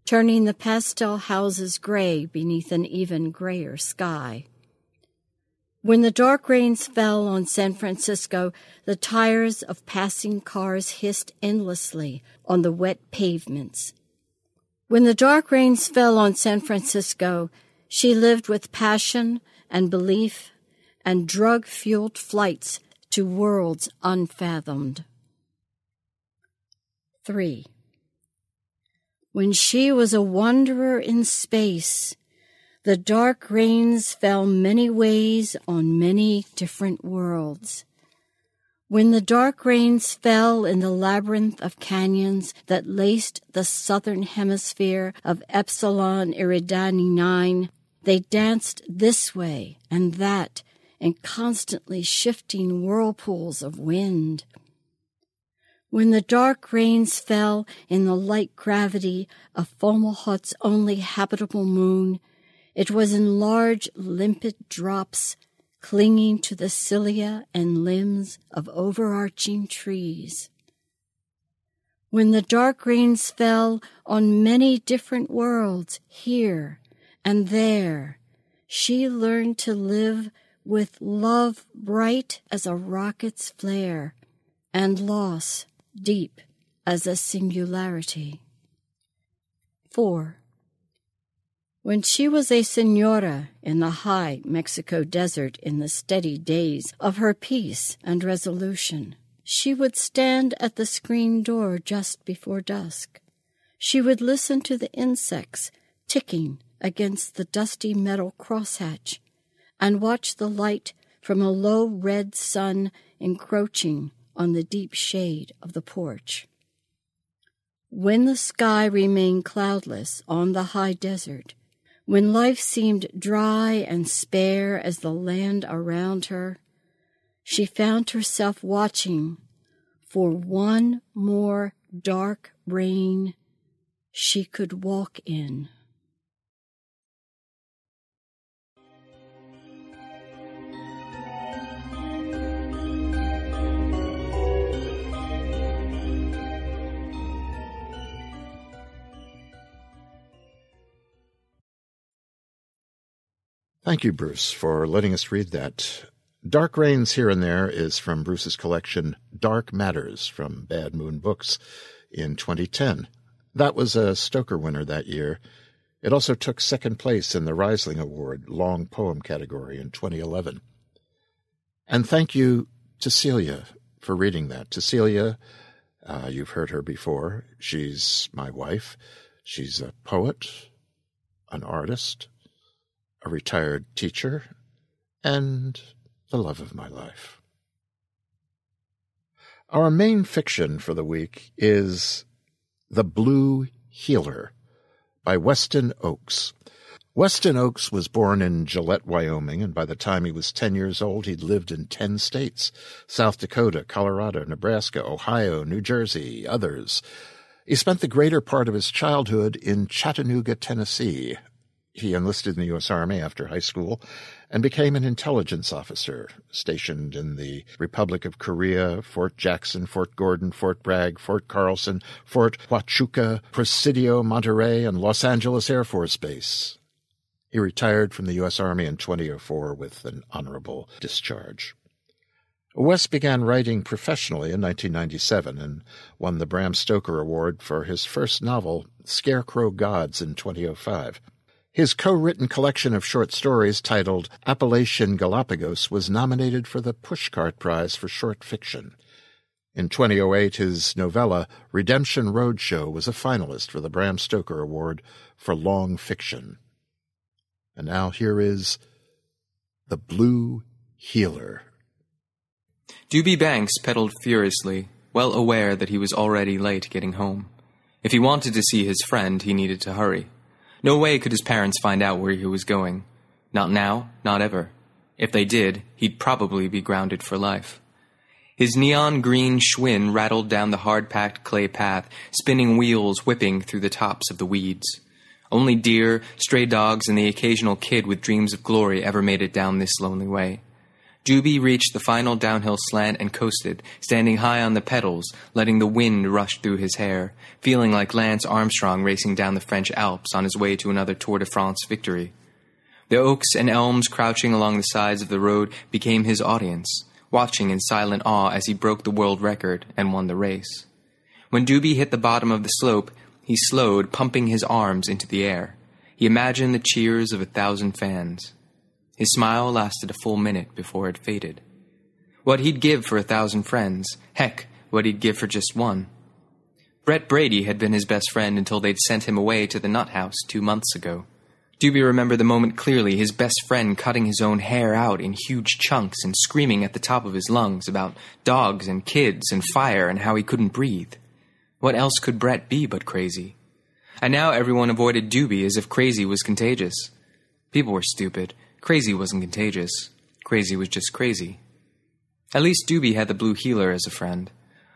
turning the pastel houses gray beneath an even grayer sky. When the dark rains fell on San Francisco, the tires of passing cars hissed endlessly on the wet pavements. When the dark rains fell on San Francisco, she lived with passion and belief and drug fueled flights to worlds unfathomed. 3. When she was a wanderer in space, the dark rains fell many ways on many different worlds. When the dark rains fell in the labyrinth of canyons that laced the southern hemisphere of Epsilon Eridani 9, they danced this way and that in constantly shifting whirlpools of wind. When the dark rains fell in the light gravity of Fomalhaut's only habitable moon, it was in large, limpid drops clinging to the cilia and limbs of overarching trees. When the dark rains fell on many different worlds, here and there, she learned to live with love bright as a rocket's flare and loss deep as a singularity. 4. When she was a senora in the high Mexico desert in the steady days of her peace and resolution, she would stand at the screen door just before dusk. She would listen to the insects ticking against the dusty metal crosshatch and watch the light from a low red sun encroaching on the deep shade of the porch. When the sky remained cloudless on the high desert, when life seemed dry and spare as the land around her, she found herself watching for one more dark rain she could walk in. Thank you, Bruce, for letting us read that. Dark Rains Here and There is from Bruce's collection Dark Matters from Bad Moon Books in 2010. That was a Stoker winner that year. It also took second place in the Rhysling Award Long Poem category in 2011. And thank you Tycelia for reading that. Tycelia, uh, you've heard her before. She's my wife. She's a poet, an artist, a retired teacher, and the love of my life. Our main fiction for the week is The Blue Heeler by Weston Ochse. Weston Ochse was born in Gillette, Wyoming, and by the time he was 10 years old, he'd lived in 10 states South Dakota, Colorado, Nebraska, Ohio, New Jersey, others. He spent the greater part of his childhood in Chattanooga, Tennessee, he enlisted in the U.S. Army after high school and became an intelligence officer stationed in the Republic of Korea, Fort Jackson, Fort Gordon, Fort Bragg, Fort Carson, Fort Huachuca, Presidio, Monterey, and Los Angeles Air Force Base. He retired from the U.S. Army in 2004 with an honorable discharge. West began writing professionally in 1997 and won the Bram Stoker Award for his first novel, Scarecrow Gods, in 2005. His co written collection of short stories titled Appalachian Galapagos was nominated for the Pushcart Prize for Short Fiction. In 2008, his novella Redemption Roadshow was a finalist for the Bram Stoker Award for Long Fiction. And now here is The Blue Heeler. Doobie Banks pedaled furiously, well aware that he was already late getting home. If he wanted to see his friend, he needed to hurry. No way could his parents find out where he was going. Not now, not ever. If they did, he'd probably be grounded for life. His neon green Schwinn rattled down the hard packed clay path, spinning wheels whipping through the tops of the weeds. Only deer, stray dogs, and the occasional kid with dreams of glory ever made it down this lonely way. Doobie reached the final downhill slant and coasted, standing high on the pedals, letting the wind rush through his hair, feeling like Lance Armstrong racing down the French Alps on his way to another Tour de France victory. The oaks and elms crouching along the sides of the road became his audience, watching in silent awe as he broke the world record and won the race. When Doobie hit the bottom of the slope, he slowed, pumping his arms into the air. He imagined the cheers of a thousand fans. His smile lasted a full minute before it faded. What he'd give for a thousand friends, heck, what he'd give for just one. Brett Brady had been his best friend until they'd sent him away to the nut house two months ago. Doobie remembered the moment clearly, his best friend cutting his own hair out in huge chunks and screaming at the top of his lungs about dogs and kids and fire and how he couldn't breathe. What else could Brett be but crazy? And now everyone avoided Doobie as if crazy was contagious. People were stupid. Crazy wasn't contagious. Crazy was just crazy. At least Doobie had the Blue Heeler as a friend.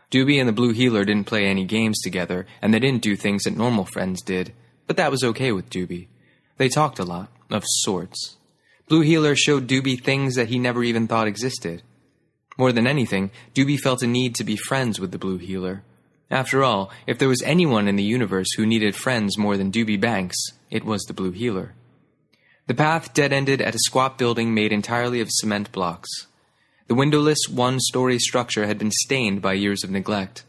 Doobie and the Blue Heeler didn't play any games together, and they didn't do things that normal friends did, but that was okay with Doobie. They talked a lot, of sorts. Blue Heeler showed Doobie things that he never even thought existed. More than anything, Doobie felt a need to be friends with the Blue Heeler. After all, if there was anyone in the universe who needed friends more than Doobie Banks, it was the Blue Heeler. The path dead ended at a squat building made entirely of cement blocks. The windowless one story structure had been stained by years of neglect.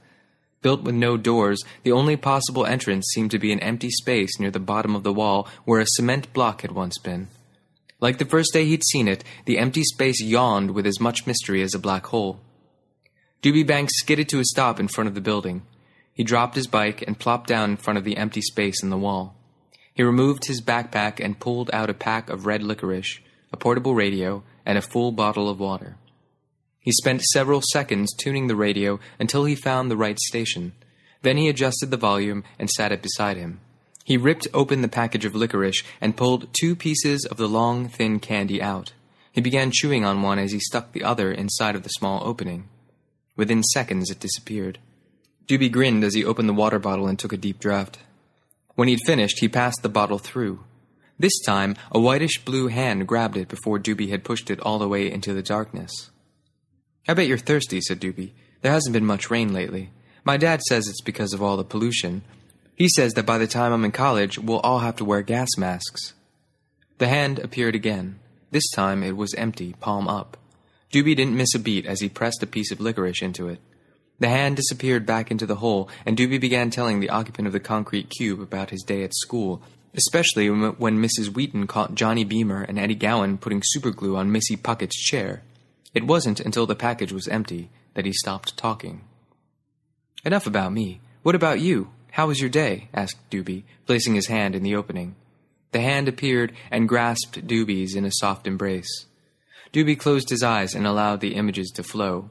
Built with no doors, the only possible entrance seemed to be an empty space near the bottom of the wall where a cement block had once been. Like the first day he'd seen it, the empty space yawned with as much mystery as a black hole. Doobie Banks skidded to a stop in front of the building. He dropped his bike and plopped down in front of the empty space in the wall. He removed his backpack and pulled out a pack of red licorice, a portable radio, and a full bottle of water. He spent several seconds tuning the radio until he found the right station. Then he adjusted the volume and sat it beside him. He ripped open the package of licorice and pulled two pieces of the long, thin candy out. He began chewing on one as he stuck the other inside of the small opening. Within seconds, it disappeared. Doobie grinned as he opened the water bottle and took a deep draught. When he'd finished, he passed the bottle through. This time, a whitish blue hand grabbed it before Doobie had pushed it all the way into the darkness. I bet you're thirsty, said Doobie. There hasn't been much rain lately. My dad says it's because of all the pollution. He says that by the time I'm in college, we'll all have to wear gas masks. The hand appeared again. This time it was empty, palm up. Doobie didn't miss a beat as he pressed a piece of licorice into it. The hand disappeared back into the hole, and Doobie began telling the occupant of the concrete cube about his day at school, especially when Mrs. Wheaton caught Johnny Beamer and Eddie Gowan putting superglue on Missy Puckett's chair. It wasn't until the package was empty that he stopped talking. Enough about me. What about you? How was your day? asked Doobie, placing his hand in the opening. The hand appeared and grasped Doobie's in a soft embrace. Doobie closed his eyes and allowed the images to flow.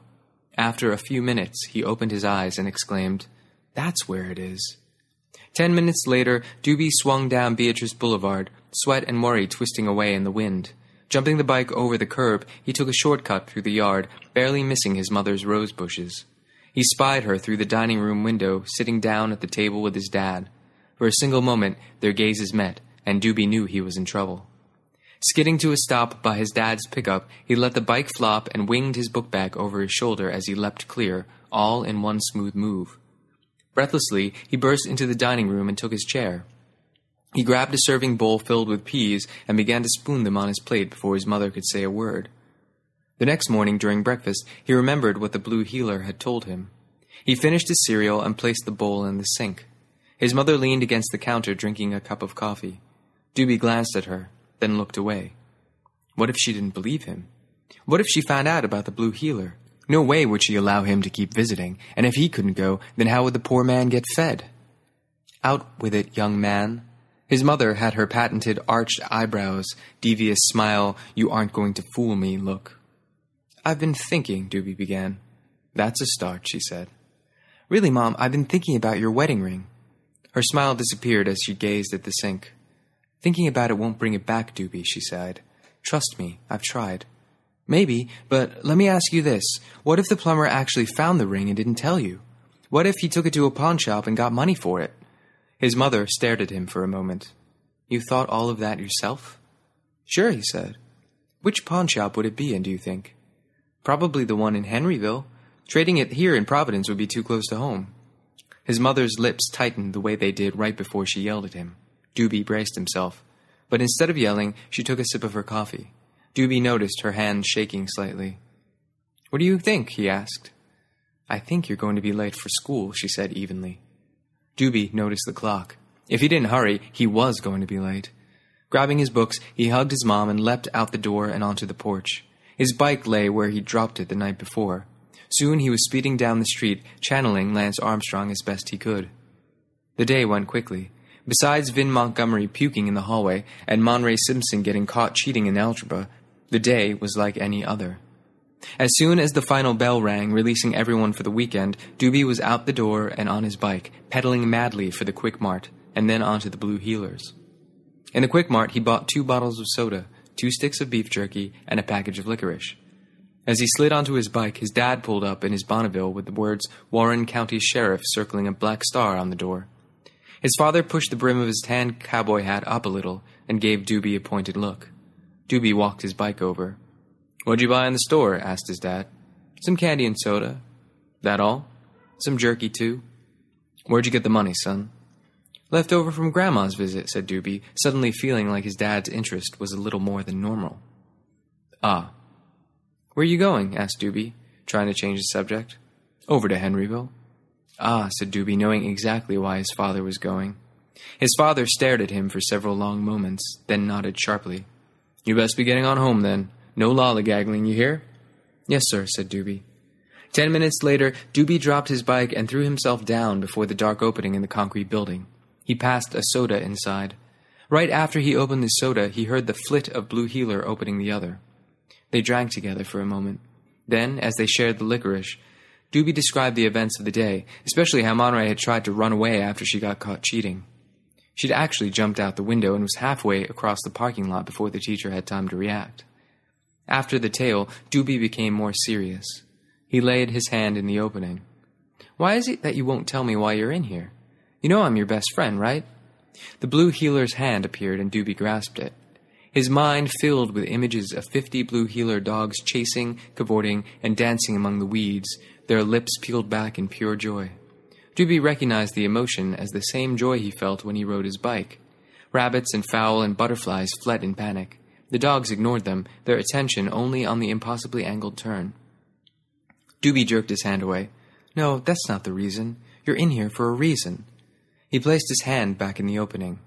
After a few minutes, he opened his eyes and exclaimed, That's where it is. Ten minutes later, Doobie swung down Beatrice Boulevard, sweat and worry twisting away in the wind. Jumping the bike over the curb, he took a shortcut through the yard, barely missing his mother's rose bushes. He spied her through the dining room window, sitting down at the table with his dad. For a single moment, their gazes met, and Doobie knew he was in trouble. Skidding to a stop by his dad's pickup, he let the bike flop and winged his book bag over his shoulder as he leapt clear, all in one smooth move. Breathlessly, he burst into the dining room and took his chair. He grabbed a serving bowl filled with peas and began to spoon them on his plate before his mother could say a word. The next morning during breakfast, he remembered what the blue heeler had told him. He finished his cereal and placed the bowl in the sink. His mother leaned against the counter drinking a cup of coffee. Doobie glanced at her, then looked away. What if she didn't believe him? What if she found out about the blue heeler? No way would she allow him to keep visiting, and if he couldn't go, then how would the poor man get fed? Out with it, young man. His mother had her patented arched eyebrows, devious smile, you aren't going to fool me look. I've been thinking, Doobie began. That's a start, she said. Really, Mom, I've been thinking about your wedding ring. Her smile disappeared as she gazed at the sink. Thinking about it won't bring it back, Doobie, she sighed. Trust me, I've tried. Maybe, but let me ask you this. What if the plumber actually found the ring and didn't tell you? What if he took it to a pawn shop and got money for it? His mother stared at him for a moment. You thought all of that yourself? Sure, he said. Which pawn shop would it be in, do you think? Probably the one in Henryville. Trading it here in Providence would be too close to home. His mother's lips tightened the way they did right before she yelled at him. Doobie braced himself. But instead of yelling, she took a sip of her coffee. Doobie noticed her hand shaking slightly. What do you think? he asked. I think you're going to be late for school, she said evenly. Doobie noticed the clock. If he didn't hurry, he was going to be late. Grabbing his books, he hugged his mom and leapt out the door and onto the porch. His bike lay where he dropped it the night before. Soon he was speeding down the street, channeling Lance Armstrong as best he could. The day went quickly. Besides Vin Montgomery puking in the hallway and Monray Simpson getting caught cheating in algebra, the day was like any other. As soon as the final bell rang, releasing everyone for the weekend, Doobie was out the door and on his bike, pedaling madly for the Quick Mart, and then onto the Blue Heelers. In the Quick Mart, he bought two bottles of soda, two sticks of beef jerky, and a package of licorice. As he slid onto his bike, his dad pulled up in his Bonneville with the words Warren County Sheriff circling a black star on the door. His father pushed the brim of his tan cowboy hat up a little and gave Doobie a pointed look. Doobie walked his bike over. What'd you buy in the store? asked his dad. Some candy and soda. That all? Some jerky, too? Where'd you get the money, son? Left over from Grandma's visit, said Doobie, suddenly feeling like his dad's interest was a little more than normal. Ah. Where you going? asked Doobie, trying to change the subject. Over to Henryville. Ah, said Doobie, knowing exactly why his father was going. His father stared at him for several long moments, then nodded sharply. You best be getting on home then. No lollygaggling, you hear? Yes, sir, said Doobie. Ten minutes later, Doobie dropped his bike and threw himself down before the dark opening in the concrete building. He passed a soda inside. Right after he opened the soda, he heard the flit of Blue Heeler opening the other. They drank together for a moment. Then, as they shared the licorice, Doobie described the events of the day, especially how Monray had tried to run away after she got caught cheating. She'd actually jumped out the window and was halfway across the parking lot before the teacher had time to react. After the tale, Doobie became more serious. He laid his hand in the opening. Why is it that you won't tell me why you're in here? You know I'm your best friend, right? The blue heeler's hand appeared and Doobie grasped it. His mind filled with images of fifty blue heeler dogs chasing, cavorting, and dancing among the weeds, their lips peeled back in pure joy. Doobie recognized the emotion as the same joy he felt when he rode his bike. Rabbits and fowl and butterflies fled in panic. The dogs ignored them, their attention only on the impossibly angled turn. Doobie jerked his hand away. No, that's not the reason. You're in here for a reason. He placed his hand back in the opening.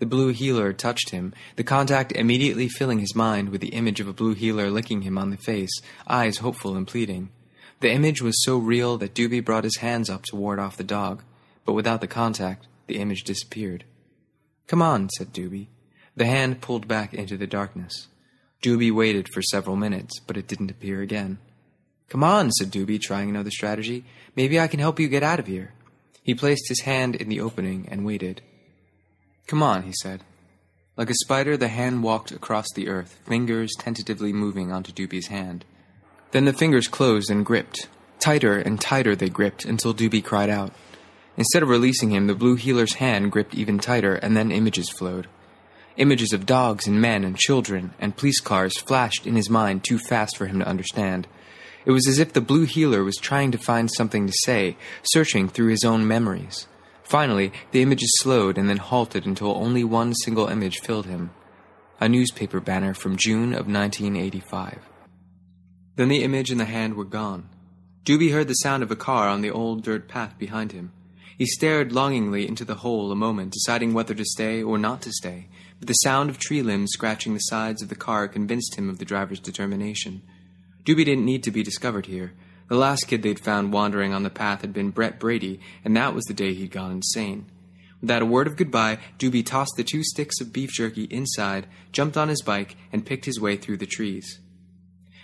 The blue heeler touched him, the contact immediately filling his mind with the image of a blue heeler licking him on the face, eyes hopeful and pleading. The image was so real that Doobie brought his hands up to ward off the dog, but without the contact, the image disappeared. Come on, said Doobie. The hand pulled back into the darkness. Doobie waited for several minutes, but it didn't appear again. Come on, said Doobie, trying another strategy. Maybe I can help you get out of here. He placed his hand in the opening and waited. Come on, he said. Like a spider, the hand walked across the earth, fingers tentatively moving onto Doobie's hand. Then the fingers closed and gripped. Tighter and tighter they gripped until Doobie cried out. Instead of releasing him, the blue heeler's hand gripped even tighter, and then images flowed. Images of dogs and men and children and police cars flashed in his mind too fast for him to understand. It was as if the blue heeler was trying to find something to say, searching through his own memories. Finally, the images slowed and then halted until only one single image filled him a newspaper banner from June of 1985. Then the image and the hand were gone. Doobie heard the sound of a car on the old dirt path behind him. He stared longingly into the hole a moment, deciding whether to stay or not to stay, but the sound of tree limbs scratching the sides of the car convinced him of the driver's determination. Doobie didn't need to be discovered here. The last kid they'd found wandering on the path had been Brett Brady, and that was the day he'd gone insane. Without a word of goodbye, Doobie tossed the two sticks of beef jerky inside, jumped on his bike, and picked his way through the trees.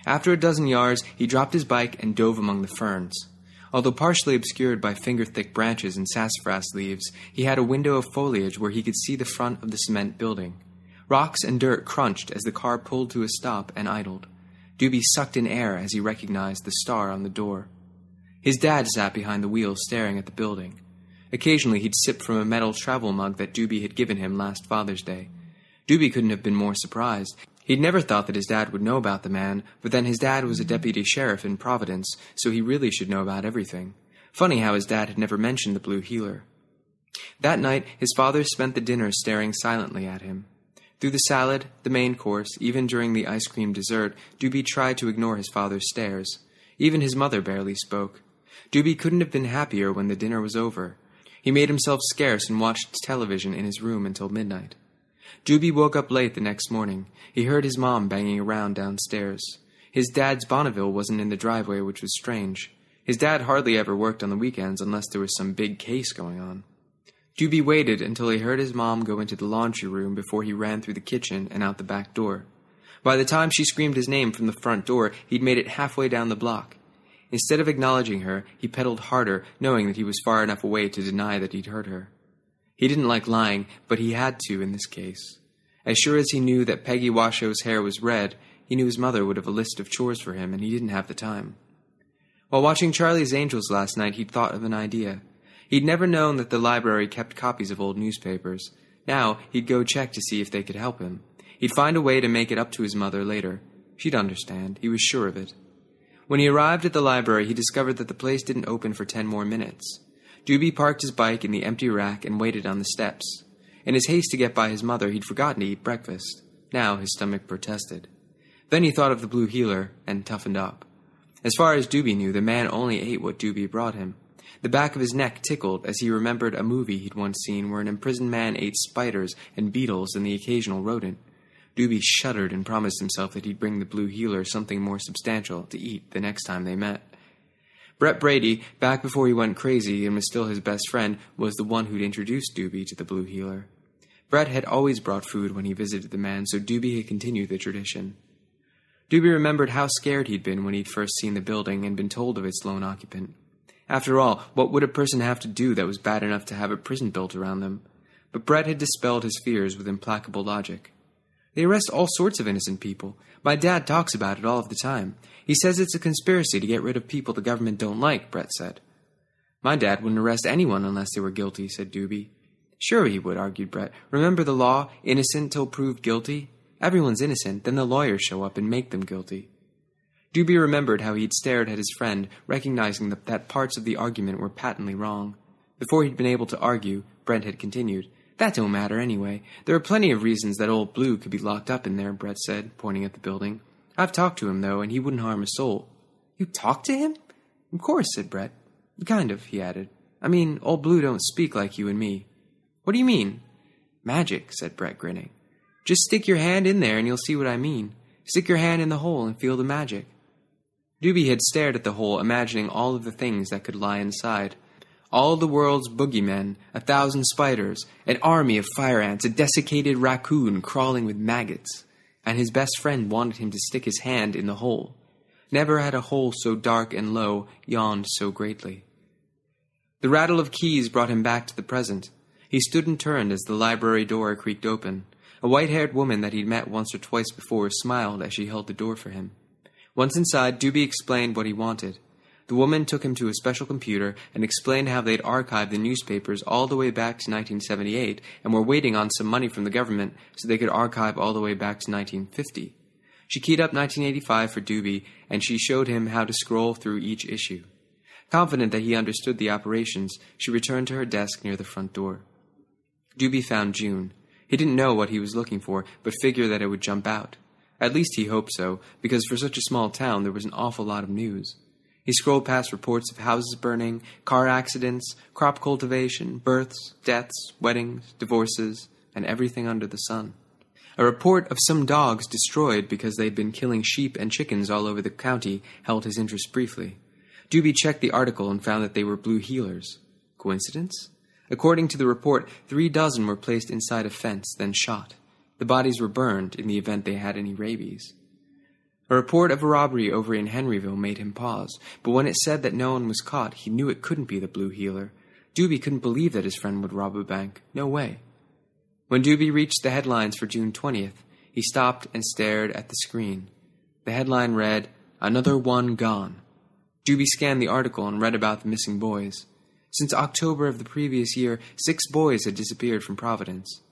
After a dozen yards, he dropped his bike and dove among the ferns. Although partially obscured by finger thick branches and sassafras leaves, he had a window of foliage where he could see the front of the cement building. Rocks and dirt crunched as the car pulled to a stop and idled. Doobie sucked in air as he recognized the star on the door. His dad sat behind the wheel staring at the building. Occasionally he'd sip from a metal travel mug that Doobie had given him last Father's Day. Doobie couldn't have been more surprised. He'd never thought that his dad would know about the man, but then his dad was a deputy sheriff in Providence, so he really should know about everything. Funny how his dad had never mentioned the blue heeler. That night, his father spent the dinner staring silently at him. Through the salad, the main course, even during the ice cream dessert, Doobie tried to ignore his father's stares. Even his mother barely spoke. Doobie couldn't have been happier when the dinner was over. He made himself scarce and watched television in his room until midnight. Doobie woke up late the next morning. He heard his mom banging around downstairs. His dad's Bonneville wasn't in the driveway, which was strange. His dad hardly ever worked on the weekends unless there was some big case going on. Doobie waited until he heard his mom go into the laundry room before he ran through the kitchen and out the back door. By the time she screamed his name from the front door, he'd made it halfway down the block. Instead of acknowledging her, he pedaled harder, knowing that he was far enough away to deny that he'd heard her. He didn't like lying, but he had to in this case. As sure as he knew that Peggy Washoe's hair was red, he knew his mother would have a list of chores for him, and he didn't have the time. While watching Charlie's Angels last night, he'd thought of an idea. He'd never known that the library kept copies of old newspapers. Now, he'd go check to see if they could help him. He'd find a way to make it up to his mother later. She'd understand. He was sure of it. When he arrived at the library, he discovered that the place didn't open for ten more minutes. Doobie parked his bike in the empty rack and waited on the steps. In his haste to get by his mother, he'd forgotten to eat breakfast. Now his stomach protested. Then he thought of the blue heeler and toughened up. As far as Doobie knew, the man only ate what Doobie brought him. The back of his neck tickled as he remembered a movie he'd once seen where an imprisoned man ate spiders and beetles and the occasional rodent. Doobie shuddered and promised himself that he'd bring the blue heeler something more substantial to eat the next time they met. Brett Brady, back before he went crazy and was still his best friend, was the one who'd introduced Doobie to the Blue Heeler. Brett had always brought food when he visited the man, so Doobie had continued the tradition. Doobie remembered how scared he'd been when he'd first seen the building and been told of its lone occupant. After all, what would a person have to do that was bad enough to have a prison built around them? But Brett had dispelled his fears with implacable logic. They arrest all sorts of innocent people. My dad talks about it all of the time. He says it's a conspiracy to get rid of people the government don't like, Brett said. My dad wouldn't arrest anyone unless they were guilty, said Doobie. Sure he would, argued Brett. Remember the law, innocent till proved guilty? Everyone's innocent, then the lawyers show up and make them guilty. Doobie remembered how he'd stared at his friend, recognizing that, parts of the argument were patently wrong. Before he'd been able to argue, Brent had continued. That don't matter anyway. There are plenty of reasons that old Blue could be locked up in there, Brett said, pointing at the building. I've talked to him, though, and he wouldn't harm a soul. You talked to him? Of course, said Brett. Kind of, he added. I mean, old Blue don't speak like you and me. What do you mean? Magic, said Brett, grinning. Just stick your hand in there and you'll see what I mean. Stick your hand in the hole and feel the magic. Doobie had stared at the hole, imagining all of the things that could lie inside. All the world's boogeymen, a thousand spiders, an army of fire ants, a desiccated raccoon crawling with maggots and his best friend wanted him to stick his hand in the hole. Never had a hole so dark and low yawned so greatly. The rattle of keys brought him back to the present. He stood and turned as the library door creaked open. A white haired woman that he'd met once or twice before smiled as she held the door for him. Once inside, Doobie explained what he wanted. The woman took him to a special computer and explained how they'd archived the newspapers all the way back to 1978 and were waiting on some money from the government so they could archive all the way back to 1950. She keyed up 1985 for Doobie and she showed him how to scroll through each issue. Confident that he understood the operations, she returned to her desk near the front door. Doobie found June. He didn't know what he was looking for, but figured that it would jump out. At least he hoped so, because for such a small town there was an awful lot of news. He scrolled past reports of houses burning, car accidents, crop cultivation, births, deaths, weddings, divorces, and everything under the sun. A report of some dogs destroyed because they'd been killing sheep and chickens all over the county held his interest briefly. Doobie checked the article and found that they were blue heelers. Coincidence? According to the report, three dozen were placed inside a fence, then shot. The bodies were burned in the event they had any rabies. A report of a robbery over in Henryville made him pause, but when it said that no one was caught, he knew it couldn't be the blue heeler. Doobie couldn't believe that his friend would rob a bank. No way. When Doobie reached the headlines for June 20th, he stopped and stared at the screen. The headline read, Another One Gone. Doobie scanned the article and read about the missing boys. Since October of the previous year, six boys had disappeared from Providence.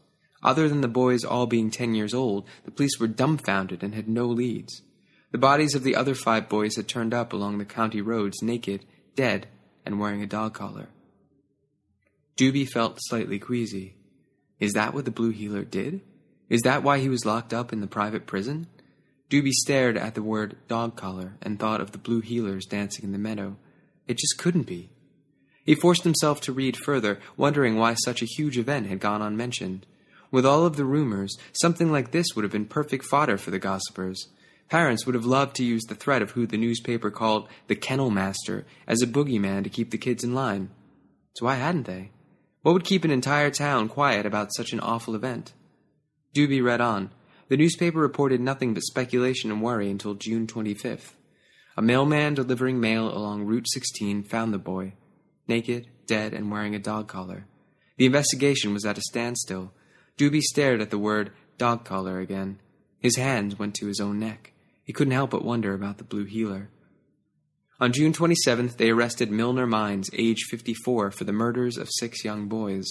Other than the boys all being ten years old, the police were dumbfounded and had no leads. The bodies of the other five boys had turned up along the county roads naked, dead, and wearing a dog collar. Doobie felt slightly queasy. Is that what the Blue Heeler did? Is that why he was locked up in the private prison? Doobie stared at the word dog collar and thought of the Blue Heelers dancing in the meadow. It just couldn't be. He forced himself to read further, wondering why such a huge event had gone unmentioned. With all of the rumors, something like this would have been perfect fodder for the gossipers. Parents would have loved to use the threat of who the newspaper called the kennel master as a boogeyman to keep the kids in line. So why hadn't they? What would keep an entire town quiet about such an awful event? Doobie read on. The newspaper reported nothing but speculation and worry until June 25th. A mailman delivering mail along Route 16 found the boy, naked, dead, and wearing a dog collar. The investigation was at a standstill. Doobie stared at the word dog collar again. His hands went to his own neck. He couldn't help but wonder about the blue heeler. On June 27th, they arrested Milner Mines, age 54, for the murders of six young boys.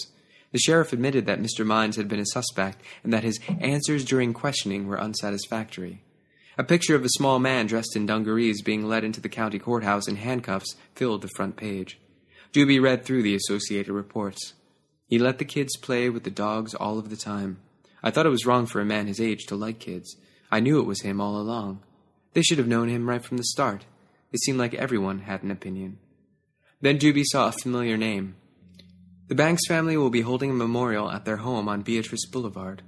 The sheriff admitted that Mr. Mines had been a suspect and that his answers during questioning were unsatisfactory. A picture of a small man dressed in dungarees being led into the county courthouse in handcuffs filled the front page. Doobie read through the associated reports. He let the kids play with the dogs all of the time. I thought it was wrong for a man his age to like kids. I knew it was him all along. They should have known him right from the start. It seemed like everyone had an opinion. Then Doobie saw a familiar name. The Banks family will be holding a memorial at their home on Beatrice Boulevard.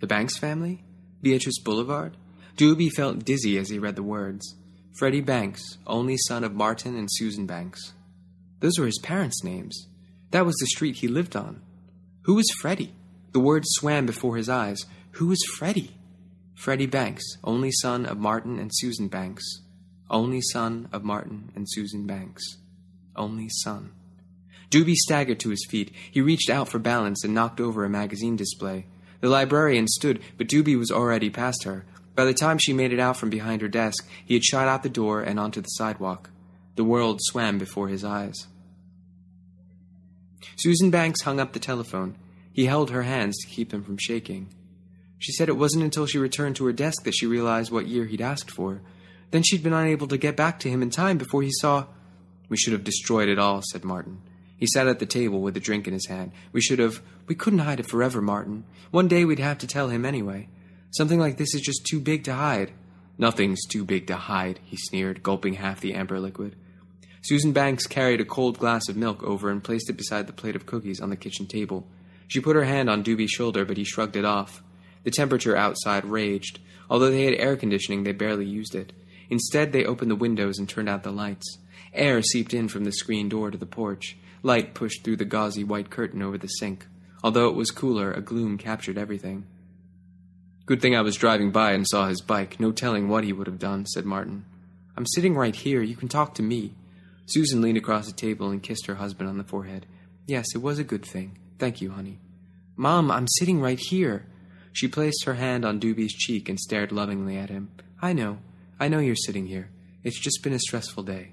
The Banks family? Beatrice Boulevard? Doobie felt dizzy as he read the words. Freddie Banks, only son of Martin and Susan Banks. Those were his parents' names. That was the street he lived on. Who was Freddie? The words swam before his eyes. Who was Freddie? Freddie Banks, only son of Martin and Susan Banks. Only son of Martin and Susan Banks. Only son. Doobie staggered to his feet. He reached out for balance and knocked over a magazine display. The librarian stood, but Doobie was already past her. By the time she made it out from behind her desk, he had shot out the door and onto the sidewalk. The world swam before his eyes. Susan Banks hung up the telephone. He held her hands to keep them from shaking. She said it wasn't until she returned to her desk that she realized what year he'd asked for. Then she'd been unable to get back to him in time before he saw. We should have destroyed it all, said Martin. He sat at the table with a drink in his hand. We should have. We couldn't hide it forever, Martin. One day we'd have to tell him anyway. Something like this is just too big to hide. Nothing's too big to hide, he sneered, gulping half the amber liquid. Susan Banks carried a cold glass of milk over and placed it beside the plate of cookies on the kitchen table. She put her hand on Doobie's shoulder, but he shrugged it off. The temperature outside raged. Although they had air conditioning, they barely used it. Instead, they opened the windows and turned out the lights. Air seeped in from the screen door to the porch. Light pushed through the gauzy white curtain over the sink. Although it was cooler, a gloom captured everything. Good thing I was driving by and saw his bike. No telling what he would have done, said Martin. I'm sitting right here. You can talk to me. Susan leaned across the table and kissed her husband on the forehead. Yes, it was a good thing. Thank you, honey. Mom, I'm sitting right here. She placed her hand on Doobie's cheek and stared lovingly at him. I know. I know you're sitting here. It's just been a stressful day.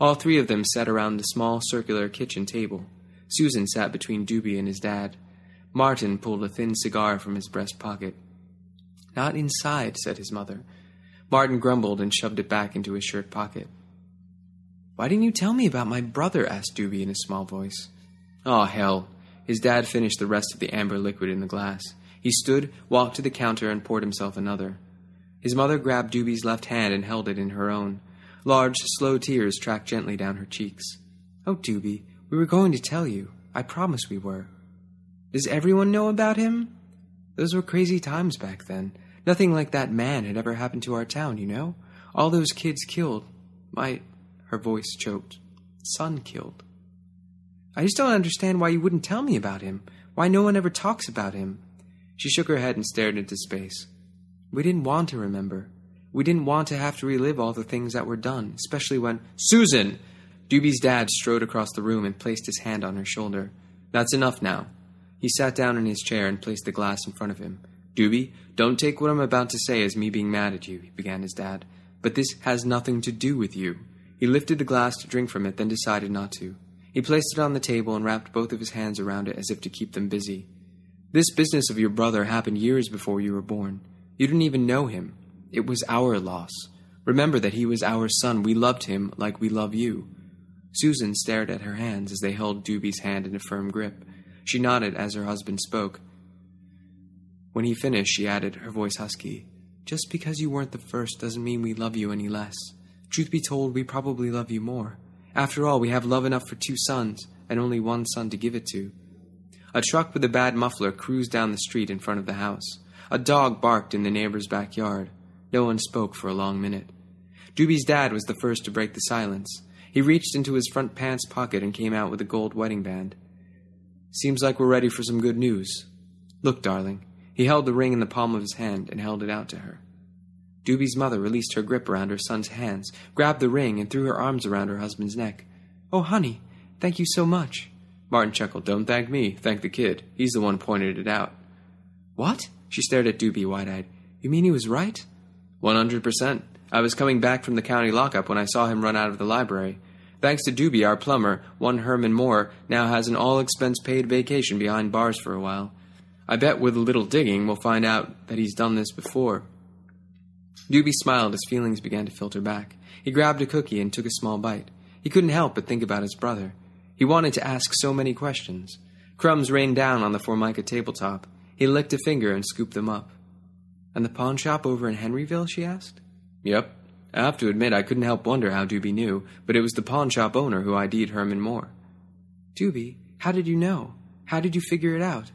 All three of them sat around the small circular kitchen table. Susan sat between Doobie and his dad. Martin pulled a thin cigar from his breast pocket. Not inside, said his mother. Martin grumbled and shoved it back into his shirt pocket. Why didn't you tell me about my brother? asked Doobie in a small voice. Oh, hell. His dad finished the rest of the amber liquid in the glass. He stood, walked to the counter, and poured himself another. His mother grabbed Doobie's left hand and held it in her own. Large, slow tears tracked gently down her cheeks. Oh, Doobie, we were going to tell you. I promise we were. Does everyone know about him? Those were crazy times back then. Nothing like that man had ever happened to our town, you know? All those kids killed. My. Her voice choked. Son killed. I just don't understand why you wouldn't tell me about him. Why no one ever talks about him. She shook her head and stared into space. We didn't want to remember. We didn't want to have to relive all the things that were done, especially when. Susan! Doobie's dad strode across the room and placed his hand on her shoulder. That's enough now. He sat down in his chair and placed the glass in front of him. Doobie, don't take what I'm about to say as me being mad at you, he began his dad. But this has nothing to do with you. He lifted the glass to drink from it, then decided not to. He placed it on the table and wrapped both of his hands around it as if to keep them busy. This business of your brother happened years before you were born. You didn't even know him. It was our loss. Remember that he was our son. We loved him like we love you. Susan stared at her hands as they held Doobie's hand in a firm grip. She nodded as her husband spoke. When he finished, she added, her voice husky, Just because you weren't the first doesn't mean we love you any less. Truth be told, we probably love you more. After all, we have love enough for two sons, and only one son to give it to. A truck with a bad muffler cruised down the street in front of the house. A dog barked in the neighbor's backyard. No one spoke for a long minute. Doobie's dad was the first to break the silence. He reached into his front pants pocket and came out with a gold wedding band. Seems like we're ready for some good news. Look, darling. He held the ring in the palm of his hand and held it out to her. Doobie's mother released her grip around her son's hands, grabbed the ring, and threw her arms around her husband's neck. Oh, honey, thank you so much. Martin chuckled. Don't thank me. Thank the kid. He's the one pointed it out. What? She stared at Doobie wide eyed. You mean he was right? One hundred percent. I was coming back from the county lockup when I saw him run out of the library. Thanks to Doobie, our plumber, one Herman Moore, now has an all expense paid vacation behind bars for a while. I bet with a little digging we'll find out that he's done this before. Doobie smiled as feelings began to filter back. He grabbed a cookie and took a small bite. He couldn't help but think about his brother. He wanted to ask so many questions. Crumbs rained down on the formica tabletop. He licked a finger and scooped them up. And the pawn shop over in Henryville? she asked. Yep. I have to admit I couldn't help wonder how Doobie knew, but it was the pawn shop owner who ID'd Herman Moore. Doobie, how did you know? How did you figure it out?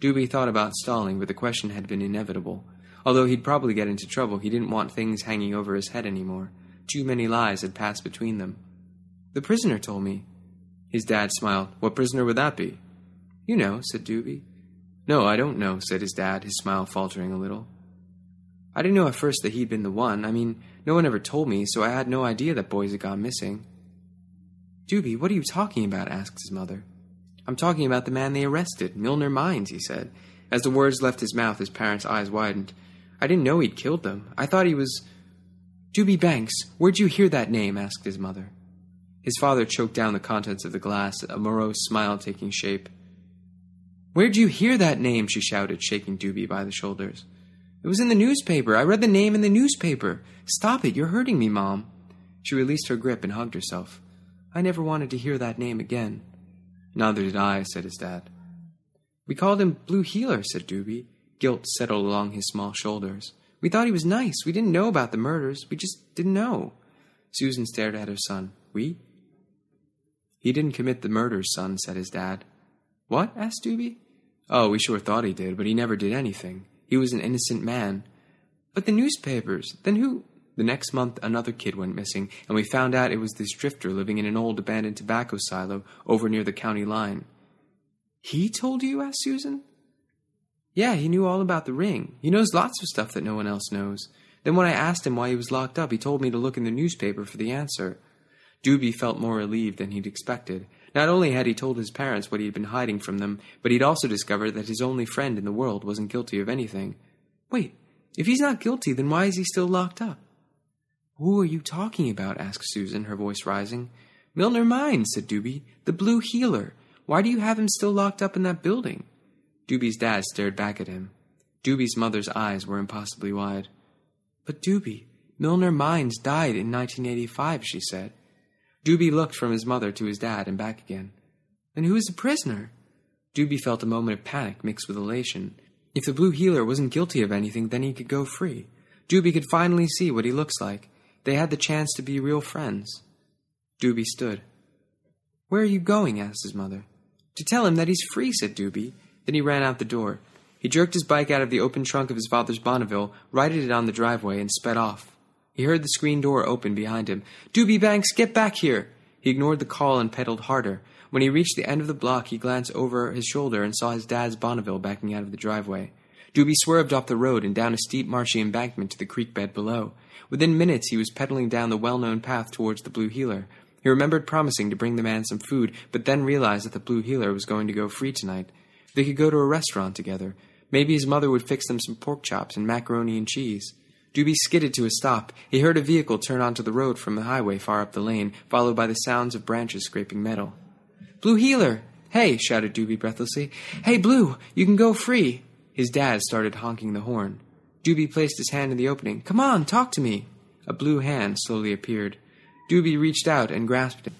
Doobie thought about stalling, but the question had been inevitable. Although he'd probably get into trouble, he didn't want things hanging over his head anymore. Too many lies had passed between them. The prisoner told me. His dad smiled. What prisoner would that be? You know, said Doobie. No, I don't know, said his dad, his smile faltering a little. I didn't know at first that he'd been the one. I mean, no one ever told me, so I had no idea that boys had gone missing. Doobie, what are you talking about? asked his mother. I'm talking about the man they arrested, Milner Mines, he said. As the words left his mouth, his parents' eyes widened. I didn't know he'd killed them. I thought he was. Doobie Banks, where'd you hear that name? asked his mother. His father choked down the contents of the glass, a morose smile taking shape. Where'd you hear that name? she shouted, shaking Doobie by the shoulders. It was in the newspaper. I read the name in the newspaper. Stop it. You're hurting me, Mom. She released her grip and hugged herself. I never wanted to hear that name again. Neither did I, said his dad. We called him Blue Heeler, said Doobie. Guilt settled along his small shoulders. We thought he was nice. We didn't know about the murders. We just didn't know. Susan stared at her son. We? He didn't commit the murders, son, said his dad. What? asked Doobie. Oh, we sure thought he did, but he never did anything. He was an innocent man. But the newspapers, then who? The next month, another kid went missing, and we found out it was this drifter living in an old abandoned tobacco silo over near the county line. He told you? asked Susan. Yeah, he knew all about the ring. He knows lots of stuff that no one else knows. Then when I asked him why he was locked up, he told me to look in the newspaper for the answer. Doobie felt more relieved than he'd expected. Not only had he told his parents what he had been hiding from them, but he'd also discovered that his only friend in the world wasn't guilty of anything. Wait, if he's not guilty, then why is he still locked up? Who are you talking about? asked Susan, her voice rising. Milner Mines, said Doobie. The Blue heeler. Why do you have him still locked up in that building? Doobie's dad stared back at him. Doobie's mother's eyes were impossibly wide. But Doobie, Milner Mines died in 1985, she said. Doobie looked from his mother to his dad and back again. Then who is the prisoner? Doobie felt a moment of panic mixed with elation. If the Blue heeler wasn't guilty of anything, then he could go free. Doobie could finally see what he looks like. They had the chance to be real friends. Doobie stood. Where are you going? asked his mother. To tell him that he's free, said Doobie. Then he ran out the door. He jerked his bike out of the open trunk of his father's Bonneville, righted it on the driveway, and sped off. He heard the screen door open behind him. Doobie Banks, get back here! He ignored the call and pedaled harder. When he reached the end of the block, he glanced over his shoulder and saw his dad's Bonneville backing out of the driveway. Doobie swerved off the road and down a steep marshy embankment to the creek bed below. Within minutes, he was pedaling down the well-known path towards the Blue Heeler. He remembered promising to bring the man some food, but then realized that the Blue Heeler was going to go free tonight. They could go to a restaurant together. Maybe his mother would fix them some pork chops and macaroni and cheese. Doobie skidded to a stop. He heard a vehicle turn onto the road from the highway far up the lane, followed by the sounds of branches scraping metal. Blue Heeler! Hey! shouted Doobie breathlessly. Hey, Blue! You can go free! His dad started honking the horn. Doobie placed his hand in the opening. Come on, talk to me! A blue hand slowly appeared. Doobie reached out and grasped it.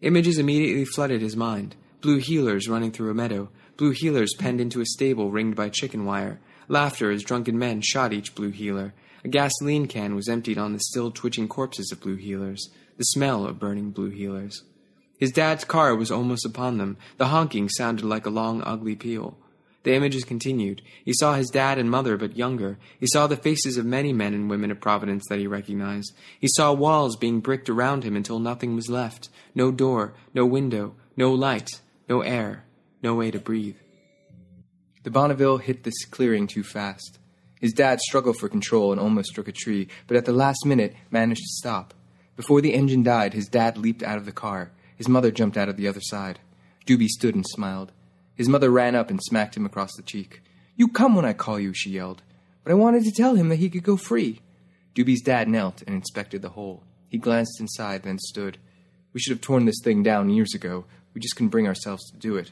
Images immediately flooded his mind. Blue heelers running through a meadow. Blue heelers penned into a stable ringed by chicken wire. Laughter as drunken men shot each blue heeler. A gasoline can was emptied on the still twitching corpses of blue heelers. The smell of burning blue heelers. His dad's car was almost upon them. The honking sounded like a long, ugly peal. The images continued. He saw his dad and mother, but younger. He saw the faces of many men and women of Providence that he recognized. He saw walls being bricked around him until nothing was left no door, no window, no light, no air, no way to breathe. The Bonneville hit this clearing too fast. His dad struggled for control and almost struck a tree, but at the last minute managed to stop. Before the engine died, his dad leaped out of the car. His mother jumped out of the other side. Doobie stood and smiled. His mother ran up and smacked him across the cheek. You come when I call you, she yelled. But I wanted to tell him that he could go free. Doobie's dad knelt and inspected the hole. He glanced inside, then stood. We should have torn this thing down years ago. We just couldn't bring ourselves to do it.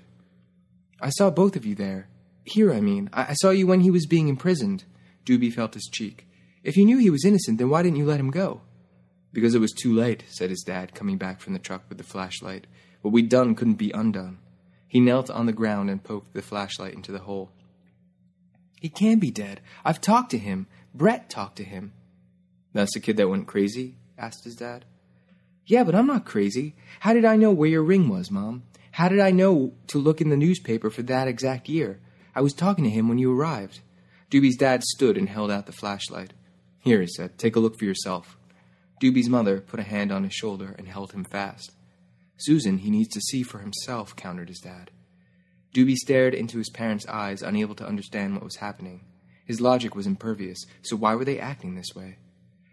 I saw both of you there. Here, I mean. I, I saw you when he was being imprisoned. Doobie felt his cheek. If you knew he was innocent, then why didn't you let him go? Because it was too late, said his dad, coming back from the truck with the flashlight. What we'd done couldn't be undone. He knelt on the ground and poked the flashlight into the hole. He can be dead. I've talked to him. Brett talked to him. That's the kid that went crazy? asked his dad. Yeah, but I'm not crazy. How did I know where your ring was, Mom? How did I know to look in the newspaper for that exact year? I was talking to him when you arrived. Doobie's dad stood and held out the flashlight. Here, he said, take a look for yourself. Doobie's mother put a hand on his shoulder and held him fast. Susan, he needs to see for himself, countered his dad. Doobie stared into his parents' eyes, unable to understand what was happening. His logic was impervious, so why were they acting this way?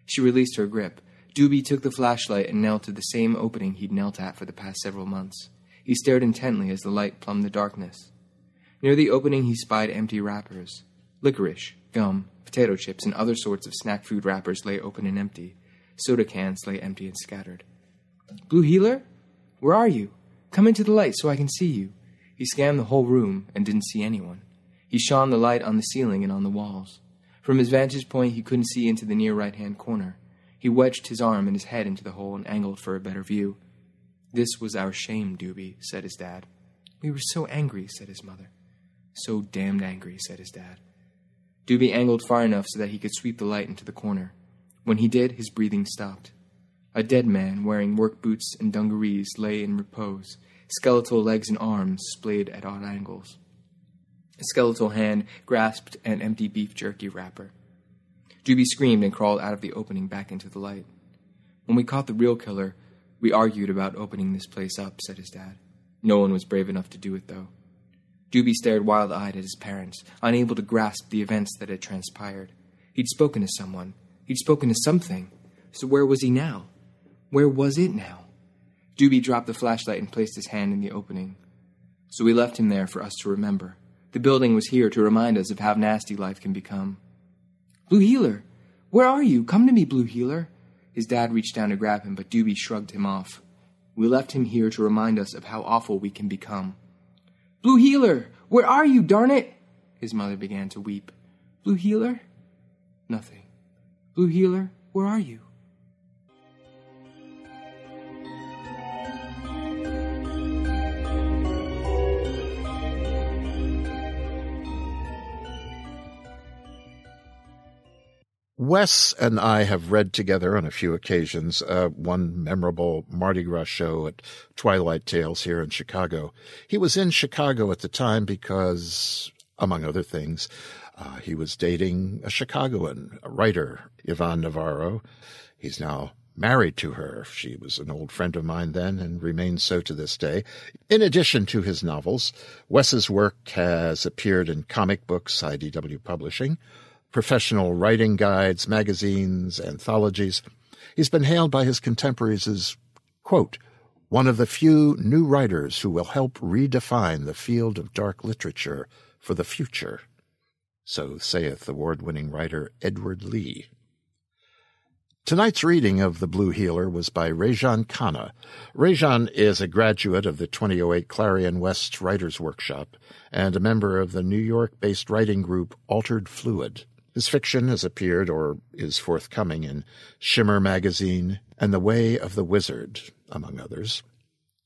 She released her grip. Doobie took the flashlight and knelt to the same opening he'd knelt at for the past several months. He stared intently as the light plumbed the darkness. Near the opening, he spied empty wrappers. Licorice, gum, potato chips, and other sorts of snack food wrappers lay open and empty. Soda cans lay empty and scattered. Blue Heeler? Where are you? Come into the light so I can see you. He scanned the whole room and didn't see anyone. He shone the light on the ceiling and on the walls. From his vantage point, he couldn't see into the near right hand corner. He wedged his arm and his head into the hole and angled for a better view. This was our shame, Doobie, said his dad. We were so angry, said his mother. So damned angry, said his dad. Doobie angled far enough so that he could sweep the light into the corner. When he did, his breathing stopped. A dead man wearing work boots and dungarees lay in repose, skeletal legs and arms splayed at odd angles. A skeletal hand grasped an empty beef jerky wrapper. Doobie screamed and crawled out of the opening back into the light. When we caught the real killer, we argued about opening this place up, said his dad. No one was brave enough to do it, though. Doobie stared wild eyed at his parents, unable to grasp the events that had transpired. He'd spoken to someone. He'd spoken to something. So where was he now? Where was it now? Doobie dropped the flashlight and placed his hand in the opening. So we left him there for us to remember. The building was here to remind us of how nasty life can become. Blue Heeler! Where are you? Come to me, Blue Heeler! His dad reached down to grab him, but Doobie shrugged him off. We left him here to remind us of how awful we can become. Blue Heeler, Where are you, darn it? His mother began to weep. Blue Heeler? Nothing. Blue Heeler, where are you? Wes and I have read together on a few occasions, uh, one memorable Mardi Gras show at Twilight Tales here in Chicago. He was in Chicago at the time because, among other things, uh, he was dating a Chicagoan, a writer, Yvonne Navarro. He's now married to her. She was an old friend of mine then and remains so to this day. In addition to his novels, Wes's work has appeared in comic books, IDW Publishing, professional writing guides, magazines, anthologies. He's been hailed by his contemporaries as, quote, one of the few new writers who will help redefine the field of dark literature for the future. So saith award winning writer Edward Lee. Tonight's reading of The Blue Heeler was by Rajan Khanna. Rajan is a graduate of the 2008 Clarion West Writers Workshop and a member of the New York based writing group Altered Fluid. His fiction has appeared or is forthcoming in Shimmer Magazine and The Way of the Wizard, among others.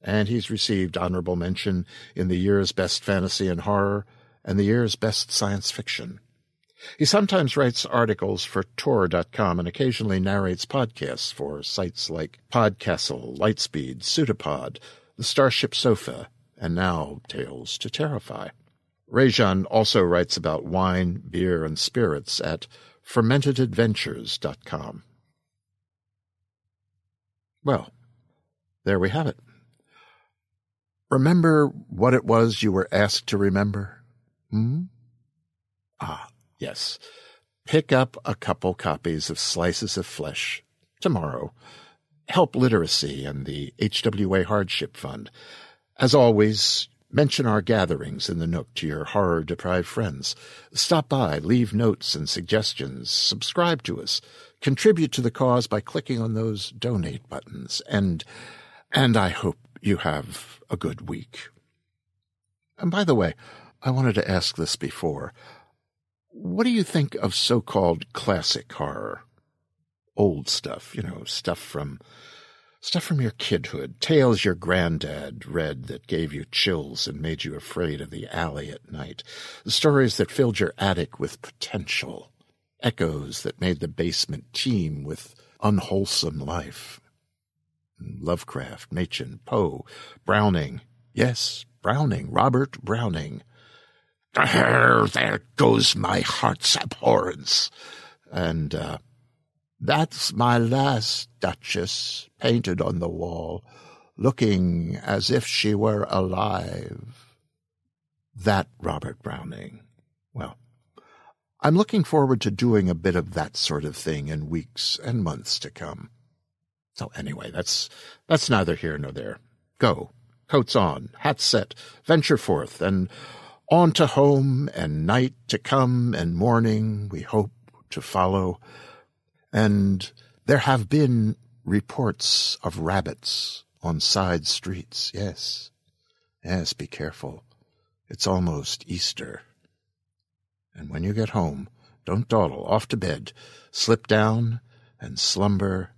And he's received honorable mention in the year's Best Fantasy and Horror and the year's Best Science Fiction. He sometimes writes articles for Tor.com and occasionally narrates podcasts for sites like Podcastle, Lightspeed, Pseudopod, The Starship Sofa, and now Tales to Terrify. Rajan also writes about wine, beer, and spirits at fermentedadventures.com. Well, there we have it. Remember what it was you were asked to remember? Hmm? Ah, yes. Pick up a couple copies of Slices of Flesh tomorrow. Help literacy and the HWA Hardship Fund. As always, Mention our gatherings in the Nook to your horror deprived friends. Stop by, leave notes and suggestions, subscribe to us, contribute to the cause by clicking on those donate buttons, and, and I hope you have a good week. And by the way, I wanted to ask this before. What do you think of so called classic horror? Old stuff, you know, stuff from Stuff from your kidhood, tales your granddad read that gave you chills and made you afraid of the alley at night, stories that filled your attic with potential, echoes that made the basement teem with unwholesome life. Lovecraft, Machen, Poe, Browning, yes, Browning, Robert Browning. There goes my heart's abhorrence. And, uh, that's my last Duchess painted on the wall, looking as if she were alive. That Robert Browning. Well, I'm looking forward to doing a bit of that sort of thing in weeks and months to come. So anyway, that's that's neither here nor there. Go, coats on, hats set, venture forth, and on to home and night to come and morning we hope to follow and there have been reports of rabbits on side streets. Yes. Yes, be careful. It's almost Easter. And when you get home, don't dawdle. Off to bed. Slip down and slumber.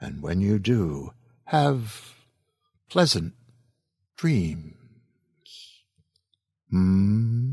And when you do, have pleasant dreams. Hmm.